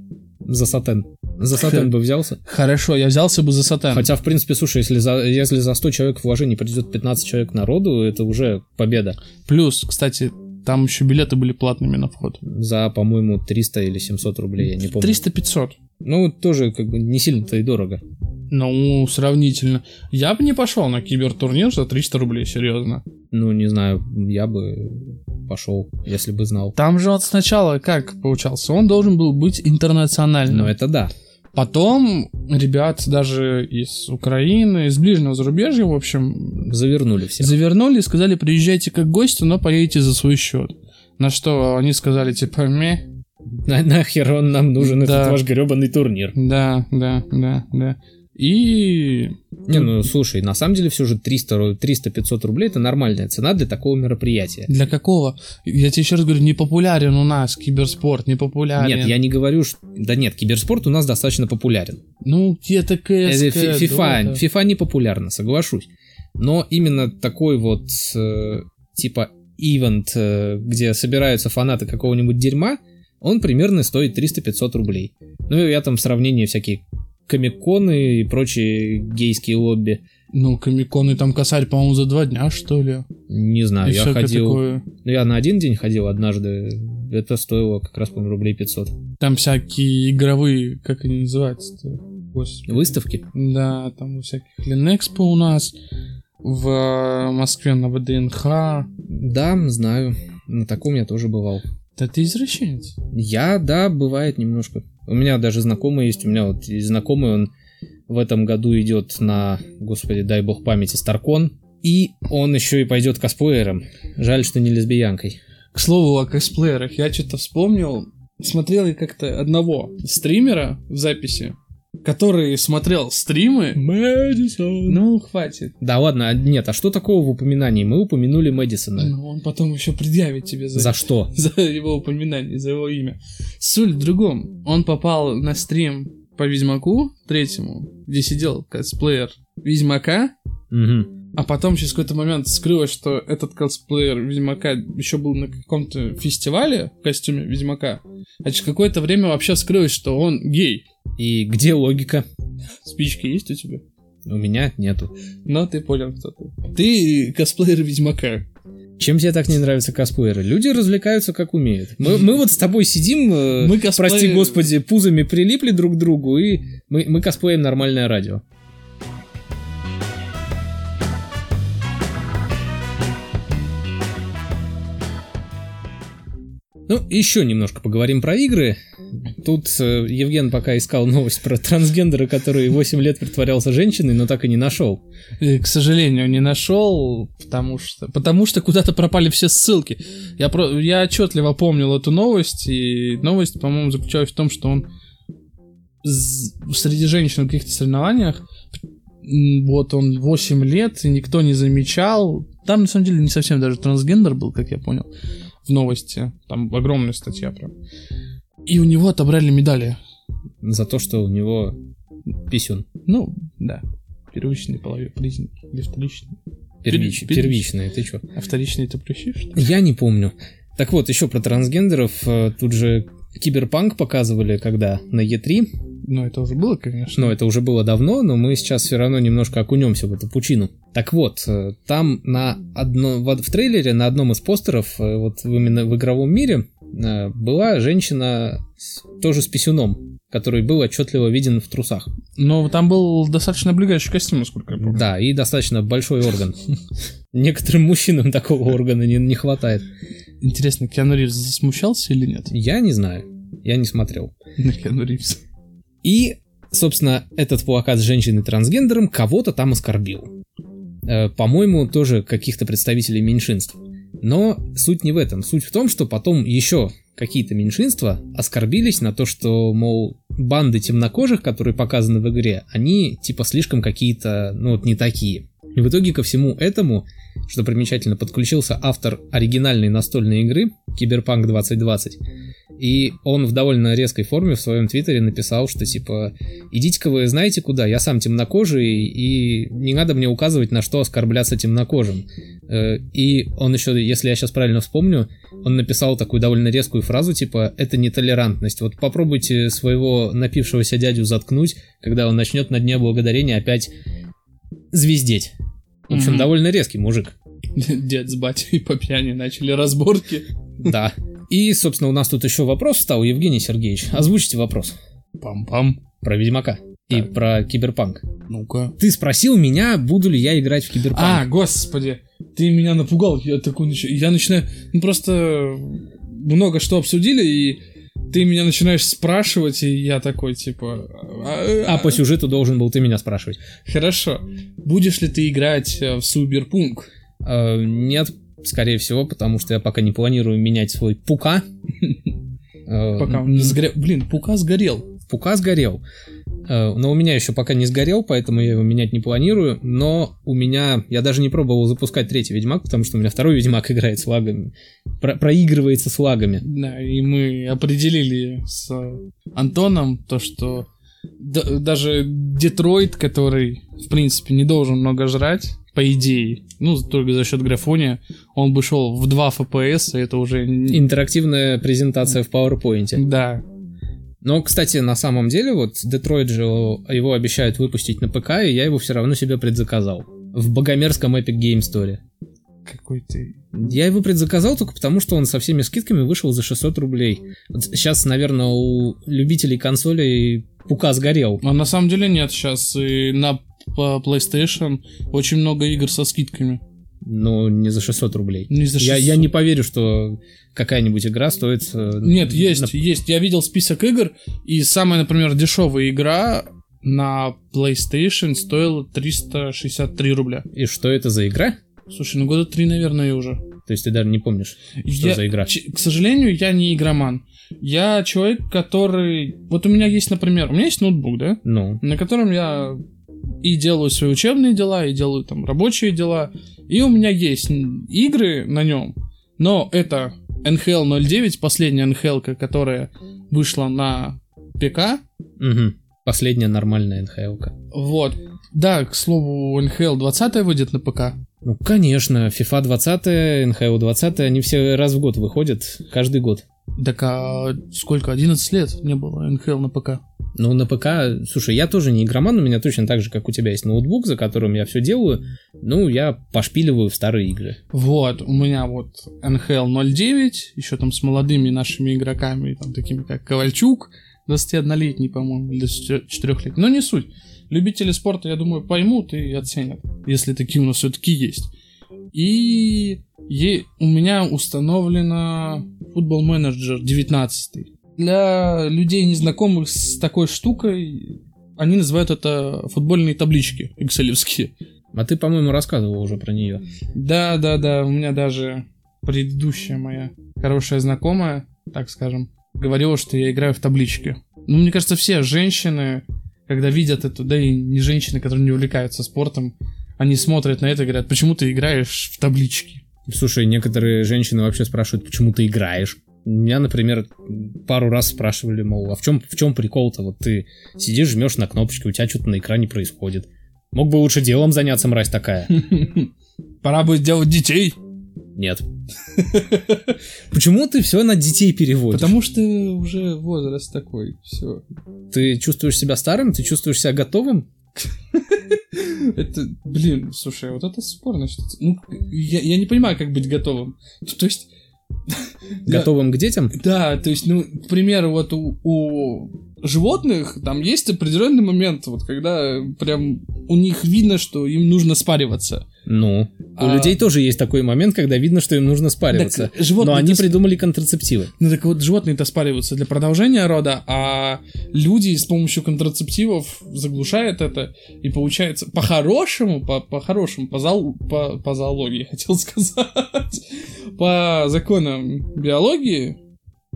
B: За сатен. За сатен бы взялся.
A: Хорошо, я взялся бы за сатан.
B: Хотя, в принципе, слушай, если за, если за 100 человек вложений придет 15 человек народу, это уже победа.
A: Плюс, кстати, там еще билеты были платными на вход.
B: За, по-моему, 300 или 700 рублей, я не помню.
A: 300-500.
B: Ну, тоже как бы не сильно-то и дорого.
A: Ну, сравнительно. Я бы не пошел на кибертурнир за 300 рублей, серьезно.
B: Ну, не знаю, я бы пошел, если бы знал.
A: Там же вот сначала как получался? Он должен был быть интернациональным.
B: Но это да.
A: Потом ребят даже из Украины, из ближнего зарубежья, в общем,
B: Завернули всех.
A: завернули и сказали, приезжайте как гости, но поедете за свой счет. На что они сказали, типа, ме,
B: На- нахер он нам нужен,
A: Да.
B: этот ваш гребаный турнир.
A: да, да, да, да. И...
B: Не, ну слушай, на самом деле все же 300, ру- 300-500 рублей это нормальная цена для такого мероприятия.
A: Для какого? Я тебе еще раз говорю, не популярен у нас киберспорт, не популярен.
B: Нет, я не говорю, что... Да нет, киберспорт у нас достаточно популярен.
A: Ну, где-то КС,
B: Это фи- FIFA, FIFA не популярна, соглашусь. Но именно такой вот, э, типа, ивент, э, где собираются фанаты какого-нибудь дерьма, он примерно стоит 300-500 рублей. Ну, я там в сравнении всякие комиконы и прочие гейские лобби.
A: Ну, комиконы там косарь, по-моему, за два дня, что ли?
B: Не знаю,
A: И
B: я ходил...
A: такое.
B: Ну, я на один день ходил однажды это стоило как раз, по-моему, рублей 500.
A: Там всякие игровые, как они называются-то? Господи.
B: Выставки?
A: Да, там у всяких Ленэкспо у нас, в Москве на ВДНХ.
B: Да, знаю. На таком я тоже бывал.
A: Да ты извращенец.
B: Я, да, бывает немножко. У меня даже знакомый есть, у меня вот знакомый, он в этом году идет на, господи, дай бог памяти, Старкон. И он еще и пойдет косплеером. Жаль, что не лесбиянкой.
A: К слову о косплеерах, я что-то вспомнил. Смотрел я как-то одного стримера в записи, который смотрел стримы.
B: Мэдисон.
A: Ну, хватит.
B: Да ладно, а нет, а что такого в упоминании? Мы упомянули Мэдисона.
A: Ну, он потом еще предъявит тебе за,
B: За что?
A: за его упоминание, за его имя. Суть в другом. Он попал на стрим по Ведьмаку третьему, где сидел косплеер Ведьмака,
B: Мгм.
A: А потом через какой-то момент скрылось, что этот косплеер Ведьмака еще был на каком-то фестивале в костюме Ведьмака, а через какое-то время вообще скрылось, что он гей.
B: И где логика?
A: Спички есть у тебя?
B: У меня нету.
A: Но ты понял, кто ты. Ты косплеер Ведьмака.
B: Чем тебе так не нравятся косплееры? Люди развлекаются как умеют. Мы, мы вот с тобой сидим, э,
A: Мы косплеи-
B: прости господи, пузами прилипли друг к другу, и мы, мы косплеим нормальное радио. Ну, еще немножко поговорим про игры. Тут э, Евген пока искал новость про трансгендера, который 8 лет притворялся женщиной, но так и не нашел.
A: И, к сожалению, не нашел, потому что, потому что куда-то пропали все ссылки. Я, про, я отчетливо помнил эту новость, и новость, по-моему, заключалась в том, что он среди женщин в каких-то соревнованиях, вот он 8 лет, и никто не замечал. Там, на самом деле, не совсем даже трансгендер был, как я понял, в новости. Там огромная статья прям. И у него отобрали медали.
B: За то, что у него писюн.
A: Ну, да. Первичные половые признаки. Или вторичные.
B: Первич,
A: Первич-
B: первичные, ты чё?
A: А вторичные это прыщи, что ли?
B: Я не помню. Так вот, еще про трансгендеров. э, Тут же Киберпанк показывали, когда на Е3.
A: Ну, это уже было, конечно.
B: Но это уже было давно, но мы сейчас все равно немножко окунемся в эту пучину. Так вот, э, там на одно, в, трейлере на одном из постеров, э, вот именно в игровом мире, э, была женщина тоже с писюном, который был отчетливо виден в трусах.
A: Но там был достаточно облегающий костюм, насколько я помню.
B: Да, и достаточно большой орган. Некоторым мужчинам такого органа не, не хватает.
A: Интересно, Киану Ривз засмущался или нет?
B: Я не знаю, я не смотрел.
A: На Киану Ривз.
B: И, собственно, этот плакат с женщиной-трансгендером кого-то там оскорбил. Э, По-моему, тоже каких-то представителей меньшинств. Но суть не в этом. Суть в том, что потом еще какие-то меньшинства оскорбились на то, что, мол, банды темнокожих, которые показаны в игре, они типа слишком какие-то, ну вот не такие. И в итоге ко всему этому, что примечательно, подключился автор оригинальной настольной игры Киберпанк 2020. И он в довольно резкой форме в своем твиттере написал, что типа идите-ка вы знаете куда, я сам темнокожий, и не надо мне указывать, на что оскорбляться темнокожим. Э, И он еще, если я сейчас правильно вспомню, он написал такую довольно резкую фразу, типа «это нетолерантность». Вот попробуйте своего напившегося дядю заткнуть, когда он начнет на Дне Благодарения опять звездеть. В общем,
A: Мгм.
B: довольно резкий мужик.
A: Дед с батей по пьяни начали разборки.
B: Да. И, собственно, у нас тут еще вопрос встал, Евгений Сергеевич. Озвучите вопрос
A: Пам-пам.
B: про Ведьмака и
A: Так.
B: про Киберпанк.
A: Ну-ка.
B: Ты спросил меня, буду ли я играть в
A: А,
B: Киберпанк.
A: господи, ты меня напугал. Я такой Я начинаю... Ну, просто много что обсудили, и ты меня начинаешь спрашивать, и я такой, типа...
B: А по сюжету должен был ты меня спрашивать.
A: Хорошо. Будешь ли ты играть э, в Суберпунк?
B: Э, нет, скорее всего, потому что я пока не планирую менять свой пука.
A: Пока он не сгорел. Блин, Пука сгорел.
B: Пука сгорел. Э, Но у меня еще пока не сгорел, поэтому я его менять не планирую. Но у меня... Я даже не пробовал запускать третий Ведьмак, потому что у меня второй Ведьмак играет с лагами. Про- проигрывается с лагами.
A: Да, и мы определили с Антоном то, что даже Детройт, который, в принципе, не должен много жрать, по идее, ну, только за счет графония, он бы шел в 2 FPS, и это уже...
B: Интерактивная презентация в PowerPoint.
A: Да,
B: Но, кстати, на самом деле, вот Детройт же его обещают выпустить на ПК, и я его все равно себе предзаказал. В богомерзком Epic Game Store.
A: какой ты.
B: Я его предзаказал только потому, что он со всеми скидками вышел за 600 рублей. Вот сейчас, наверное, у любителей консолей пука сгорел.
A: А на самом деле нет, сейчас и на по PlayStation очень много игр со скидками.
B: Но не за 600 рублей.
A: Не за
B: Я,
A: 600.
B: я не поверю, что какая-нибудь игра стоит... э,
A: Нет, есть,
B: на-
A: есть. Я видел список игр, и самая, например, дешевая игра на PlayStation стоила 363 рубля.
B: И что это за игра?
A: Слушай, ну года три, наверное, уже.
B: То есть ты даже не помнишь, что
A: Я-
B: за игра.
A: К сожалению, я не игроман. Я человек, который... Вот у меня есть, например, у меня есть ноутбук, да?
B: Ну,
A: на котором я и делаю свои учебные дела, и делаю там рабочие дела. И у меня есть игры на нем, но это NHL 09, последняя NHL, которая вышла на ПК.
B: мгм. последняя нормальная нхл -ка.
A: Вот. Да, к слову, NHL 20 выйдет на ПК.
B: Ну, конечно, FIFA 20, НХЛ 20, они все раз в год выходят, каждый год.
A: Так а сколько? 11 лет не было NHL на ПК.
B: Ну, на ПК, слушай, я тоже не игроман, у меня точно так же, как у тебя есть ноутбук, за которым я все делаю. Ну, я пошпиливаю в старые игры.
A: Вот, у меня вот NHL 09, еще там с молодыми нашими игроками, там такими как Ковальчук, 21-летний, по-моему, или 4-летний. Но не суть. Любители спорта, я думаю, поймут и оценят, если такие у нас все-таки есть. И у меня установлено футбол менеджер 19. Для людей, незнакомых с такой штукой, они называют это футбольные таблички экселевские.
B: А ты, по-моему, рассказывал уже про нее.
A: Да, да, да, у меня даже предыдущая моя хорошая знакомая, так скажем, говорила, что я играю в таблички. Ну, мне кажется, все женщины, когда видят это, да и не женщины, которые не увлекаются спортом, они смотрят на это и говорят, почему ты играешь в таблички?
B: Слушай, некоторые женщины вообще спрашивают, почему ты играешь. Меня, например, пару раз спрашивали, мол, а в чем, в чем прикол-то? Вот ты сидишь, жмешь на кнопочки, у тебя что-то на экране происходит. Мог бы лучше делом заняться, мразь такая.
A: Пора бы делать детей,
B: Нет. Почему ты все на детей переводишь?
A: потому что уже возраст такой, все.
B: Ты чувствуешь себя старым? Ты чувствуешь себя готовым?
A: Это, блин, слушай, вот это спорно. Ну, я, я не понимаю, как быть готовым. То есть...
B: Готовым к детям?
A: Да, то есть, ну, к примеру, вот у, у животных там есть определенный момент, вот когда прям у них видно, что им нужно спариваться.
B: Ну, у
A: А-
B: людей тоже есть такой момент, когда видно, что им нужно спариваться.
A: Так, животные
B: Но они
A: это с-
B: придумали контрацептивы.
A: Ну так вот, животные-то спариваются для продолжения рода, а люди с помощью контрацептивов заглушают это, и получается, по-хорошему, по- по-хорошему, по, зоол- по, по зоологии, хотел сказать, по законам биологии,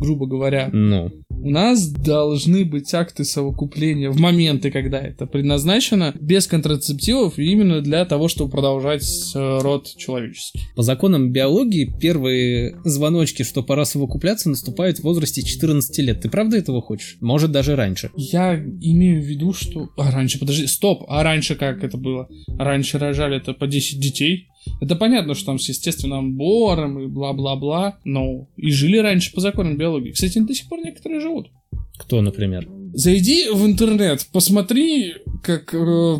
A: грубо говоря,
B: Ну,
A: у нас должны быть акты совокупления в моменты, когда это предназначено, без контрацептивов, именно для того, чтобы продолжать э, род человеческий.
B: по законам биологии первые звоночки, что пора совокупляться, наступают в возрасте 14 лет. Ты правда этого хочешь? Может, даже раньше.
A: Я имею в виду, что... А раньше, подожди, стоп, а раньше как это было? Раньше рожали это по 10 детей. Это понятно, что там с естественным отбором и бла-бла-бла, но и жили раньше по законам биологии. Кстати, до сих пор некоторые живут.
B: Кто, например?
A: Зайди в интернет, посмотри, как... э,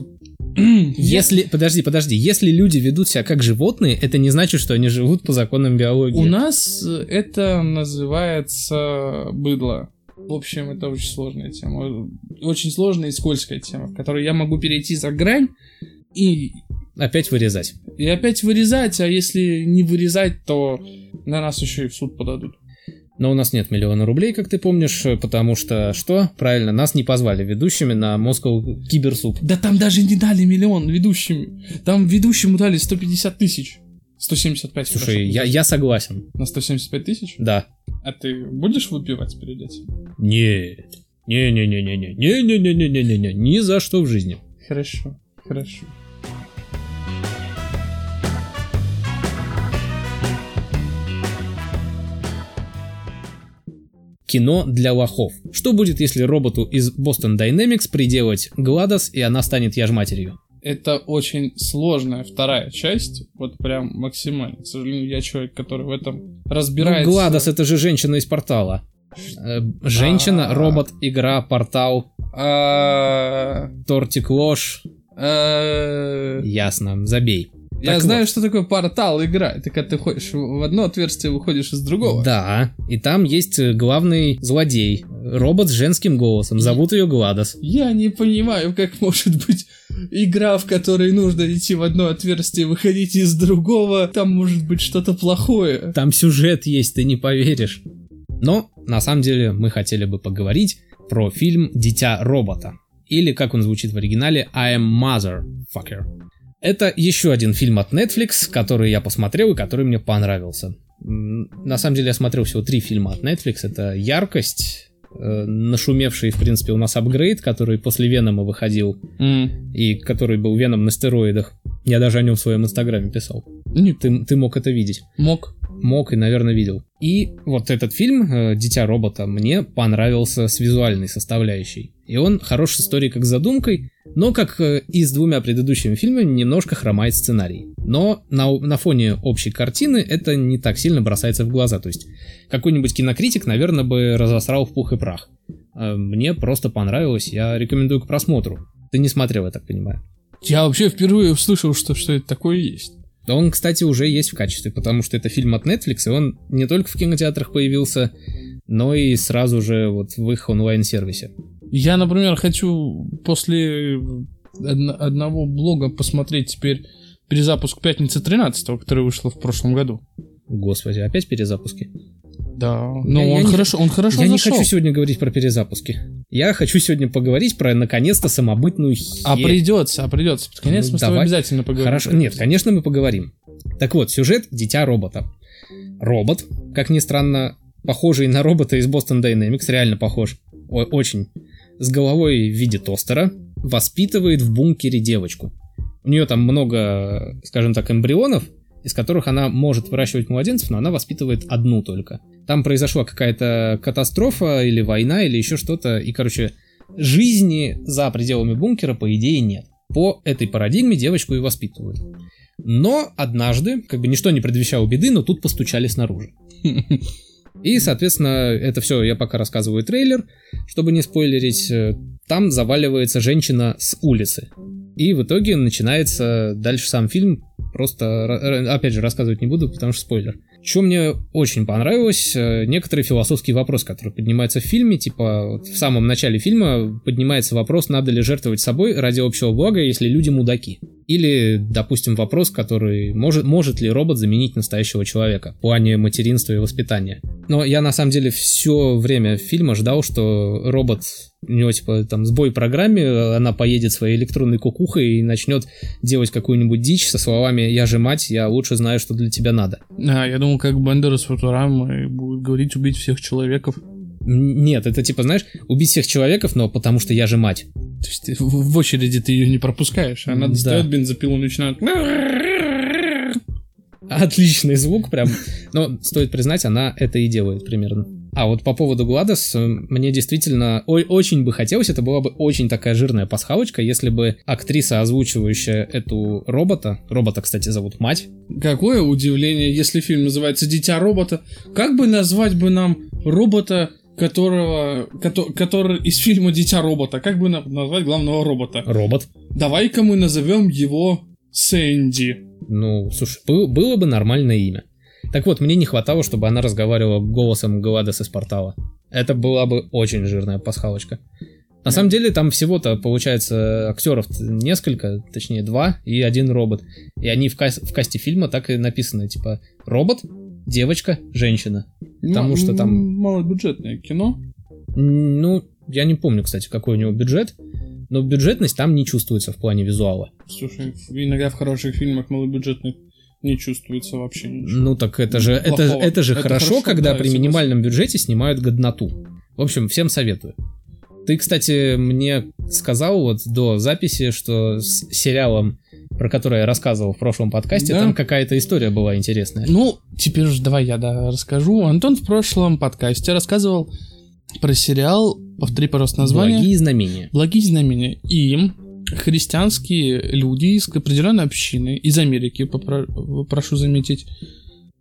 B: Если, подожди, подожди, если люди ведут себя как животные, это не значит, что они живут по законам биологии.
A: У нас это называется быдло. В общем, это очень сложная тема. Очень сложная и скользкая тема, в которой я могу перейти за грань и
B: Опять вырезать.
A: И опять вырезать, а если не вырезать, то на нас еще и в суд подадут.
B: Но у нас нет миллиона рублей, как ты помнишь, потому что, что? Правильно, нас не позвали ведущими на Moscow Киберсуп.
A: Да там даже не дали миллион ведущим. Там ведущему дали 150 тысяч. 175.
B: Слушай,
A: хорошо.
B: я, я согласен.
A: На 175 тысяч?
B: Да.
A: А ты будешь выпивать перед этим?
B: Нет. Не-не-не-не-не. Не-не-не-не-не-не. Ни за что в жизни.
A: Хорошо, хорошо.
B: Кино для лохов. Что будет, если роботу из Boston Dynamics приделать Гладос, и она станет яжматерью?
A: Это очень сложная вторая часть, вот прям максимально. К сожалению, я человек, который в этом разбирается.
B: Ну, Гладос это же женщина из портала. Э, Женщина,
A: А.
B: робот, игра, портал,
A: А,
B: тортик, ложь.
A: а,
B: Ясно, забей.
A: Я
B: Так
A: знаю,
B: вот.
A: что такое портал игра. Это когда ты ходишь в одно отверстие, выходишь из другого.
B: Да, и там есть э, главный злодей, робот с женским голосом, зовут ее Гладос.
A: Я не понимаю, как может быть игра, в которой нужно идти в одно отверстие, выходить из другого. Там может быть что-то плохое.
B: Там сюжет есть, ты не поверишь. Но, на самом деле, мы хотели бы поговорить про фильм «Дитя робота». Или, как он звучит в оригинале, «I am motherfucker». Это еще один фильм от Netflix, который я посмотрел и который мне понравился. На самом деле я смотрел всего три фильма от Netflix. Это «Яркость», э, нашумевший, в принципе, у нас апгрейд, который после Венома выходил, и который был Веном на стероидах. Я даже о нем в своем инстаграме писал.
A: Не
B: Ты, ты мог это видеть
A: мог.
B: мог и, наверное, видел. И вот этот фильм э, «Дитя робота» мне понравился с визуальной составляющей. И он хорош с историей как с задумкой, но, как э, и с двумя предыдущими фильмами, немножко хромает сценарий. Но на, на фоне общей картины это не так сильно бросается в глаза. То есть какой-нибудь кинокритик, наверное, бы разосрал в пух и прах. А Мне просто понравилось, я рекомендую к просмотру. Ты не смотрел, я так понимаю.
A: Я вообще впервые услышал, что, что это такое есть.
B: Да Он, кстати, уже есть в качестве, потому что это фильм от Netflix, и он не только в кинотеатрах появился, но и сразу же вот в их онлайн-сервисе.
A: Я, например, хочу после одно- одного блога посмотреть теперь перезапуск «Пятницы 13 который вышел в прошлом году.
B: Господи, опять перезапуски.
A: Да, но
B: Я- я
A: он,
B: не-
A: хорошо, он хорошо
B: Я не
A: зашел.
B: хочу сегодня говорить про перезапуски. Я хочу сегодня поговорить про, наконец-то, самобытную
A: А
B: херь.
A: придется, а придется. Под конец
B: Ну,
A: мы с тобой
B: давай.
A: обязательно поговорим.
B: Хорошо, нет, конечно, мы поговорим. Так вот, сюжет «Дитя робота». Робот, как ни странно, похожий на робота из Boston Dynamics, реально похож, О- очень, с головой в виде тостера, воспитывает в бункере девочку. У нее там много, скажем так, эмбрионов, из которых она может выращивать младенцев, но она воспитывает одну только. Там произошла какая-то катастрофа или война или еще что-то, и, короче, жизни за пределами бункера, по идее, нет. По этой парадигме девочку и воспитывают. Но однажды, как бы ничто не предвещало беды, но тут постучали снаружи. И, соответственно, это все, я пока рассказываю трейлер, чтобы не спойлерить. э, Там заваливается женщина с улицы. И в итоге начинается дальше сам фильм. Просто, опять же, рассказывать не буду, потому что спойлер. Что мне очень понравилось, э, некоторые философские вопросы, которые поднимаются в фильме, типа вот в самом начале фильма поднимается вопрос, надо ли жертвовать собой ради общего блага, если люди мудаки. Или, допустим, вопрос, который может, может ли робот заменить настоящего человека в плане материнства и воспитания. Но я на самом деле все время фильма ждал, что робот, у него типа там сбой программе, она поедет своей электронной кукухой и начнет делать какую-нибудь дичь со словами «я же мать, я лучше знаю, что для тебя надо».
A: А, я думал, как Бендер из Футурамы будет говорить убить всех человеков.
B: Нет, это типа, знаешь, убить всех человеков, но потому что я же мать.
A: То есть ты в очереди ты ее не пропускаешь. Она
B: Да.
A: достает бензопилу и начинает...
B: Отличный звук прям. Но стоит признать, она это и делает примерно. А вот по поводу Гладос, э, мне действительно о- очень бы хотелось, это была бы очень такая жирная пасхалочка, если бы актриса, озвучивающая эту робота, робота, кстати, зовут мать,
A: Какое удивление, если фильм называется «Дитя робота». Как бы назвать бы нам робота, которого... кото- который из фильма «Дитя робота»? Как бы назвать главного робота?
B: робот.
A: Давай-ка мы назовем его Сэнди.
B: Ну, слушай, был- было бы нормальное имя. Так вот, мне не хватало, чтобы она разговаривала голосом Гладос из портала. Это была бы очень жирная пасхалочка. На самом деле там всего-то, получается, актеров несколько, точнее два, и один робот. И они в, кас- в касте фильма так и написаны, типа, робот, девочка, женщина. Потому
A: М-
B: что там-
A: Малобюджетное кино.
B: Ну, я не помню, кстати, какой у него бюджет, но бюджетность там не чувствуется в плане визуала.
A: Слушай, иногда в хороших фильмах малобюджетных не чувствуется вообще ничего.
B: Ну так это же, это, это же
A: Это
B: хорошо,
A: хорошо,
B: когда
A: да,
B: при минимальном бюджете снимают годноту. В общем, всем советую. Ты, кстати, мне сказал вот до записи, что с сериалом, про который я рассказывал в прошлом подкасте,
A: Да.
B: там какая-то история была интересная.
A: Ну, теперь же давай я да, расскажу. Антон в прошлом подкасте рассказывал про сериал, повтори, пожалуйста, название.
B: Благие знамения.
A: Благие знамения. И христианские люди из определенной общины, из Америки, попро- прошу заметить,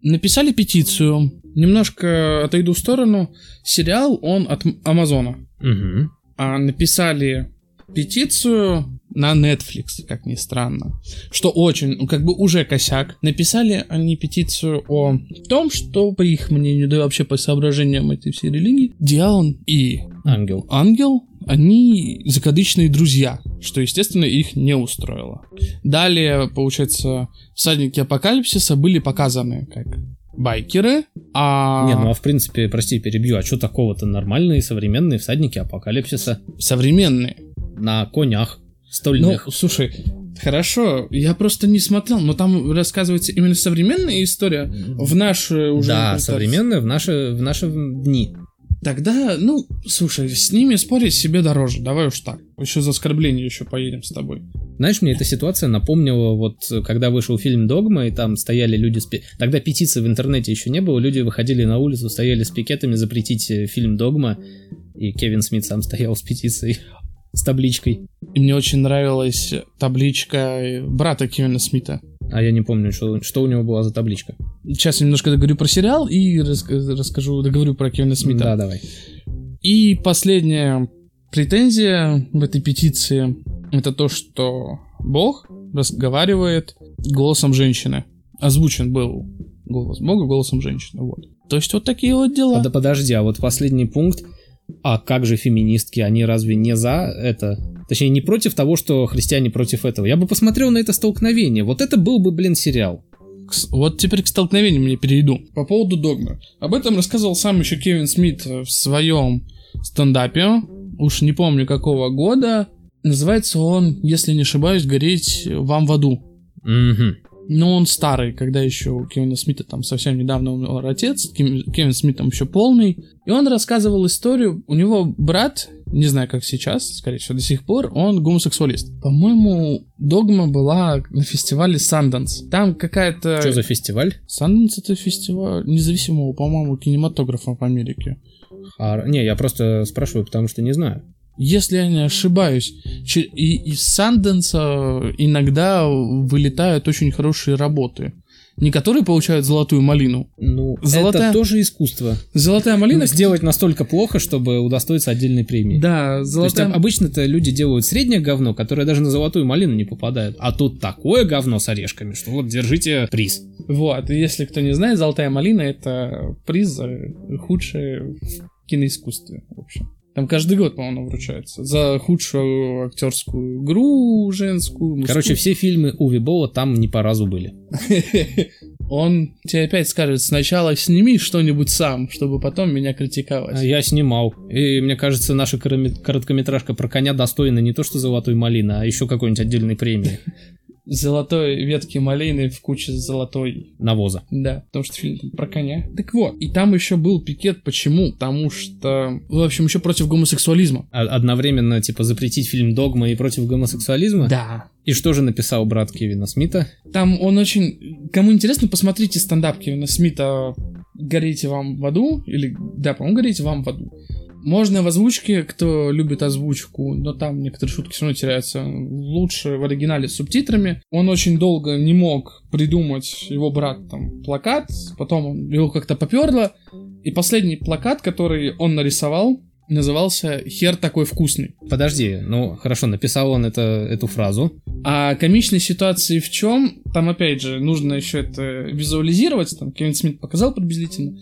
A: написали петицию. Немножко отойду в сторону. Сериал, он от Амазона.
B: Мгм.
A: А написали петицию на Netflix, как ни странно. Что очень, ну, как бы уже косяк. Написали они петицию о том, что, по их мнению, да и вообще по соображениям этой всей религии, Диан и
B: Ангел.
A: Ангел, они закадычные друзья, что, естественно, их не устроило. Далее, получается, всадники апокалипсиса были показаны как байкеры, а...
B: Не, ну а в принципе, прости, перебью, а что такого-то нормальные современные всадники апокалипсиса
A: современные.
B: на конях
A: Ну,
B: стольных?
A: слушай, хорошо, я просто не смотрел, но там рассказывается именно современная история в наши уже...
B: да, современные в наши, в наши дни.
A: Тогда, ну, слушай, с ними спорить себе дороже, давай уж так. Еще за оскорбление еще поедем с тобой.
B: Знаешь, мне эта ситуация напомнила, вот когда вышел фильм «Догма», и там стояли люди с... Тогда петиции в интернете еще не было, люди выходили на улицу, стояли с пикетами запретить э, фильм «Догма», и Кевин Смит сам стоял с петицией, с табличкой.
A: И мне очень нравилась табличка брата Кевина Смита.
B: А я не помню, что, что у него была за табличка.
A: Сейчас я немножко договорю про сериал и рас- расскажу, договорю про Кевина Смита.
B: Да, давай.
A: И последняя претензия в этой петиции это то, что Бог разговаривает голосом женщины. Озвучен был голос Бога голосом женщины. Вот. То есть вот такие вот дела.
B: Да подожди, а вот последний пункт. А как же феминистки? Они разве не за это? Точнее, не против того, что христиане против этого. Я бы посмотрел на это столкновение. Вот это был бы, блин, сериал.
A: Вот теперь к столкновению мне перейду. По поводу догмы. Об этом рассказывал сам еще Кевин Смит в своем стендапе. Уж не помню какого года. Называется он, если не ошибаюсь, «Гореть вам в аду».
B: Мгм.
A: Но он старый, когда еще у Кевина Смита там совсем недавно умер отец, Кем- Кевин Смит там еще полный. И он рассказывал историю, у него брат, не знаю как сейчас, скорее всего до сих пор, он гомосексуалист. По-моему, Догма была на фестивале Санденс. Там какая-то...
B: Что за фестиваль?
A: Санденс это фестиваль независимого, по-моему, кинематографа в Америке.
B: А, не, я просто спрашиваю, потому что не знаю.
A: Если я не ошибаюсь, и из Санденса иногда вылетают очень хорошие работы. Не которые получают золотую малину.
B: Ну,
A: Золотая-
B: это тоже искусство.
A: Золотая малина...
B: Сделать настолько плохо, чтобы удостоиться отдельной премии.
A: Да,
B: То есть
A: золотая...
B: об- обычно-то люди делают среднее говно, которое даже на золотую малину не попадает. А тут такое говно с орешками, что вот держите приз.
A: Вот, если кто не знает, золотая малина это приз за худшее в киноискусстве, в общем. Там каждый год, по-моему, вручается. За худшую актерскую игру женскую. мужскую.
B: Короче, все фильмы Уви Бола там не по разу были.
A: Он тебе опять скажет, сначала сними что-нибудь сам, чтобы потом меня критиковать.
B: А Я снимал. И мне кажется, наша короткометражка про коня достойна не то что золотой малины, а еще какой-нибудь отдельной премии.
A: Золотой ветки малины в куче золотой
B: Навоза.
A: Да, потому что фильм про коня. Так вот, и там еще был пикет. Почему? Потому что, в общем, еще против гомосексуализма.
B: А- Одновременно, типа, запретить фильм «Догма» и против гомосексуализма?
A: Да.
B: И что же написал брат Кевина Смита?
A: Там он очень... Кому интересно, посмотрите стендап Кевина Смита «Горите вам в аду». Или, да, по-моему, «Горите вам в аду». Можно в озвучке, кто любит озвучку, но там некоторые шутки все равно теряются. Лучше в оригинале с субтитрами. Он очень долго не мог придумать его брат там плакат, потом его как-то поперло. И последний плакат, который он нарисовал, назывался «Хер такой вкусный».
B: Подожди, ну хорошо, написал он это, эту фразу.
A: А комичной ситуации в чем? Там, опять же, нужно еще это визуализировать. Там Кевин Смит показал приблизительно.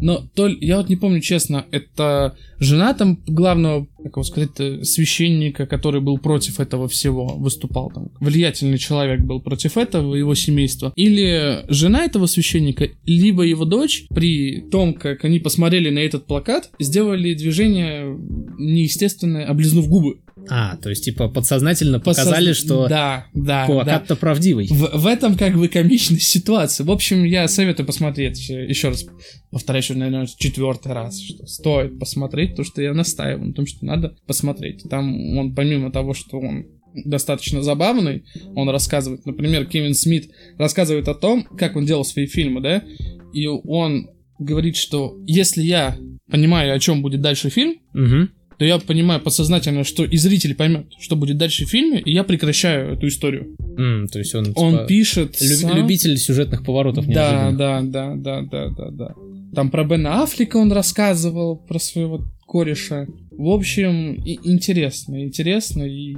A: Но то ли- я вот не помню честно, это жена там главного, как его сказать, э, священника, который был против этого всего, выступал там. Влиятельный человек был против этого, его семейства. Или жена этого священника, либо его дочь, при том, как они посмотрели на этот плакат, сделали движение неестественное, облизнув губы.
B: А, то есть, типа, подсознательно показали, что
A: Да, да, да.
B: плакат-то правдивый.
A: В, в этом как бы комичная ситуация. В общем, я советую посмотреть э, еще раз. Повторяю, еще, наверное, четвертый раз, что стоит посмотреть, то, что я настаиваю на том, что надо посмотреть. Там он, помимо того, что он достаточно забавный, он рассказывает, например, Кевин Смит рассказывает о том, как он делал свои фильмы, да, и он говорит, что если я понимаю, о чем будет дальше фильм,
B: Мгм.
A: То я понимаю подсознательно, что и зритель поймет, что будет дальше в фильме, и я прекращаю эту историю.
B: М, то есть он,
A: Он
B: типа,
A: пишет...
B: люб-
A: сам-
B: любитель сюжетных поворотов
A: Да, да, да, да, да, да, да. Там про Бена Аффлека он рассказывал, про своего кореша. В общем, и- интересно, интересно. И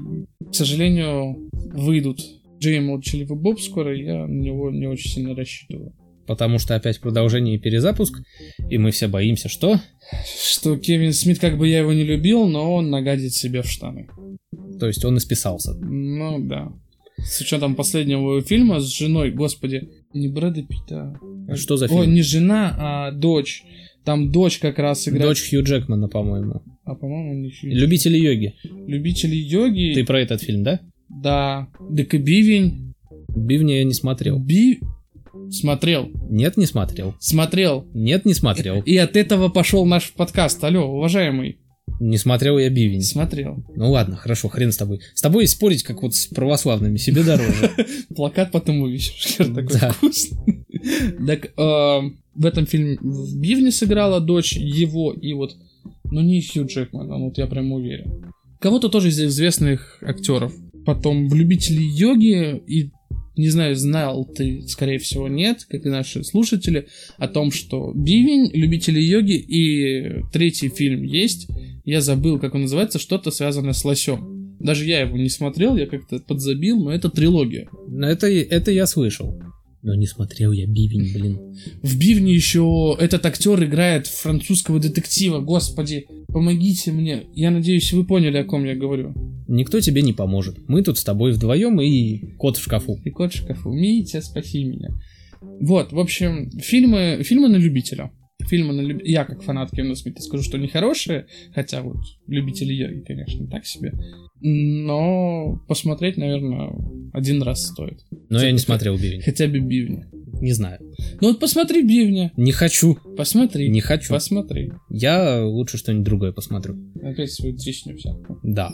A: К сожалению, выйдут Джей Молчаливый Боб скоро, я на него не очень сильно рассчитываю.
B: Потому что опять продолжение и перезапуск, и мы все боимся, что...
A: Что Кевин Смит, как бы я его не любил, но он нагадит себе в штаны.
B: То есть он исписался.
A: Ну да. С учетом последнего фильма с женой, господи, не Брэда Питта.
B: А что за фильм?
A: О, не жена, а дочь. Там дочь как раз играет.
B: Дочь Хью Джекмана, по-моему.
A: А по-моему не Хью.
B: Любители йоги.
A: Любители йоги.
B: Ты про этот фильм, да?
A: Да. Дека Бивень.
B: Бивня я не смотрел.
A: Би... Смотрел.
B: Нет, не смотрел.
A: Смотрел.
B: Нет, не смотрел.
A: И от этого пошел наш подкаст. Алло, уважаемый.
B: Не смотрел я Бивень.
A: Смотрел.
B: Ну ладно, хорошо, хрен с тобой. С тобой спорить, как вот с православными, себе дороже.
A: Плакат потом увидишь. Такой вкусный. Так, э, в этом фильме в Бивне сыграла дочь его и вот, ну не Хью Джекман, вот я прям уверен. Кого-то тоже из известных актеров. Потом в йоги и не знаю, знал ты, скорее всего, нет, как и наши слушатели, о том, что Бивень, любители йоги и третий фильм есть. Я забыл, как он называется, что-то связанное с лосем. Даже я его не смотрел, я как-то подзабил, но это трилогия.
B: Это, это я слышал. Но не смотрел я Бивень, блин.
A: В Бивне еще этот актер играет французского детектива. Господи, помогите мне. Я надеюсь, вы поняли, о ком я говорю.
B: Никто тебе не поможет. Мы тут с тобой вдвоем и кот в шкафу.
A: И кот в шкафу. Митя, спаси меня. Вот, в общем, фильмы, фильмы на любителя. Фильмы на люб... Я, как фанат Кевина Смита, скажу, что они хорошие, хотя вот любители йоги, конечно, так себе. Но посмотреть, наверное, один раз стоит.
B: Но хотя я не смотрел Бивня.
A: Хотя бы Бивня.
B: Не знаю.
A: Ну вот посмотри Бивня.
B: Не хочу.
A: Посмотри.
B: Не хочу.
A: Посмотри.
B: Я лучше что-нибудь другое посмотрю.
A: Опять свою трещину всякую.
B: Да.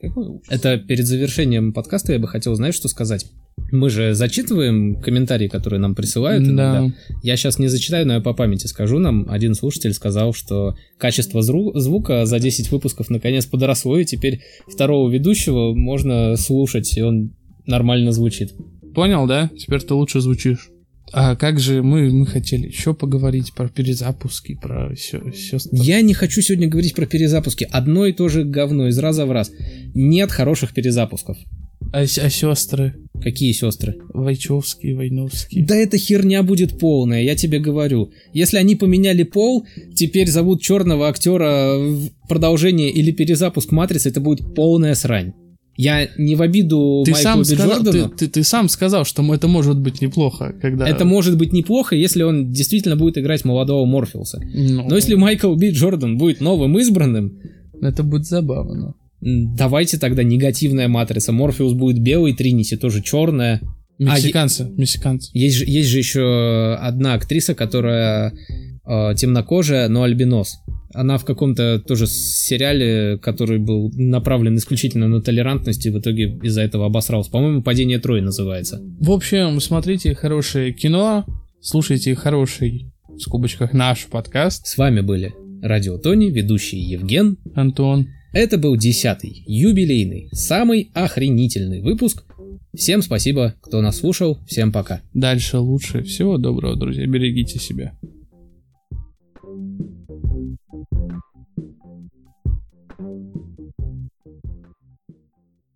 A: Какой ужас.
B: Это перед завершением подкаста я бы хотел, знаешь, что сказать? Мы же зачитываем комментарии, которые нам присылают иногда. Да. Я сейчас не зачитаю, но я по памяти скажу нам. Один слушатель сказал, что качество звука за 10 выпусков наконец подросло, и теперь второго ведущего можно слушать, и он нормально звучит.
A: Понял, да? Теперь ты лучше звучишь. А как же мы, мы хотели еще поговорить про перезапуски, про все, все.
B: Я не хочу сегодня говорить про перезапуски. Одно и то же говно из раза в раз. Нет хороших перезапусков.
A: А, а сестры?
B: Какие сестры?
A: Войчевские, Войновские.
B: Да эта херня будет полная, я тебе говорю. Если они поменяли пол, теперь зовут черного актера в продолжение или перезапуск Матрицы, это будет полная срань. Я не в обиду
A: ты
B: Майклу
A: сам сказал,
B: Джордану.
A: Ты, ты, ты сам сказал, что это может быть неплохо, когда...
B: Это может быть неплохо, если он действительно будет играть молодого Морфеуса.
A: Ну,
B: Но если Майкл Би Джордан будет новым избранным...
A: Это будет забавно.
B: Давайте тогда негативная матрица. Морфеус будет белый, Тринити тоже черная.
A: Мексиканцы, а, мексиканцы.
B: Есть же, есть же еще одна актриса, которая э, темнокожая, но альбинос. Она в каком-то тоже сериале, который был направлен исключительно на толерантность, и в итоге из-за этого обосрался. По-моему, «Падение Трои» называется.
A: В общем, смотрите хорошее кино, слушайте хороший, в скобочках, наш подкаст.
B: С вами были Радио Тони, ведущий Евген.
A: Антон.
B: Это был десятый, юбилейный, самый охренительный выпуск. Всем спасибо, кто нас слушал. Всем пока.
A: Дальше лучше. Всего доброго, друзья. Берегите себя.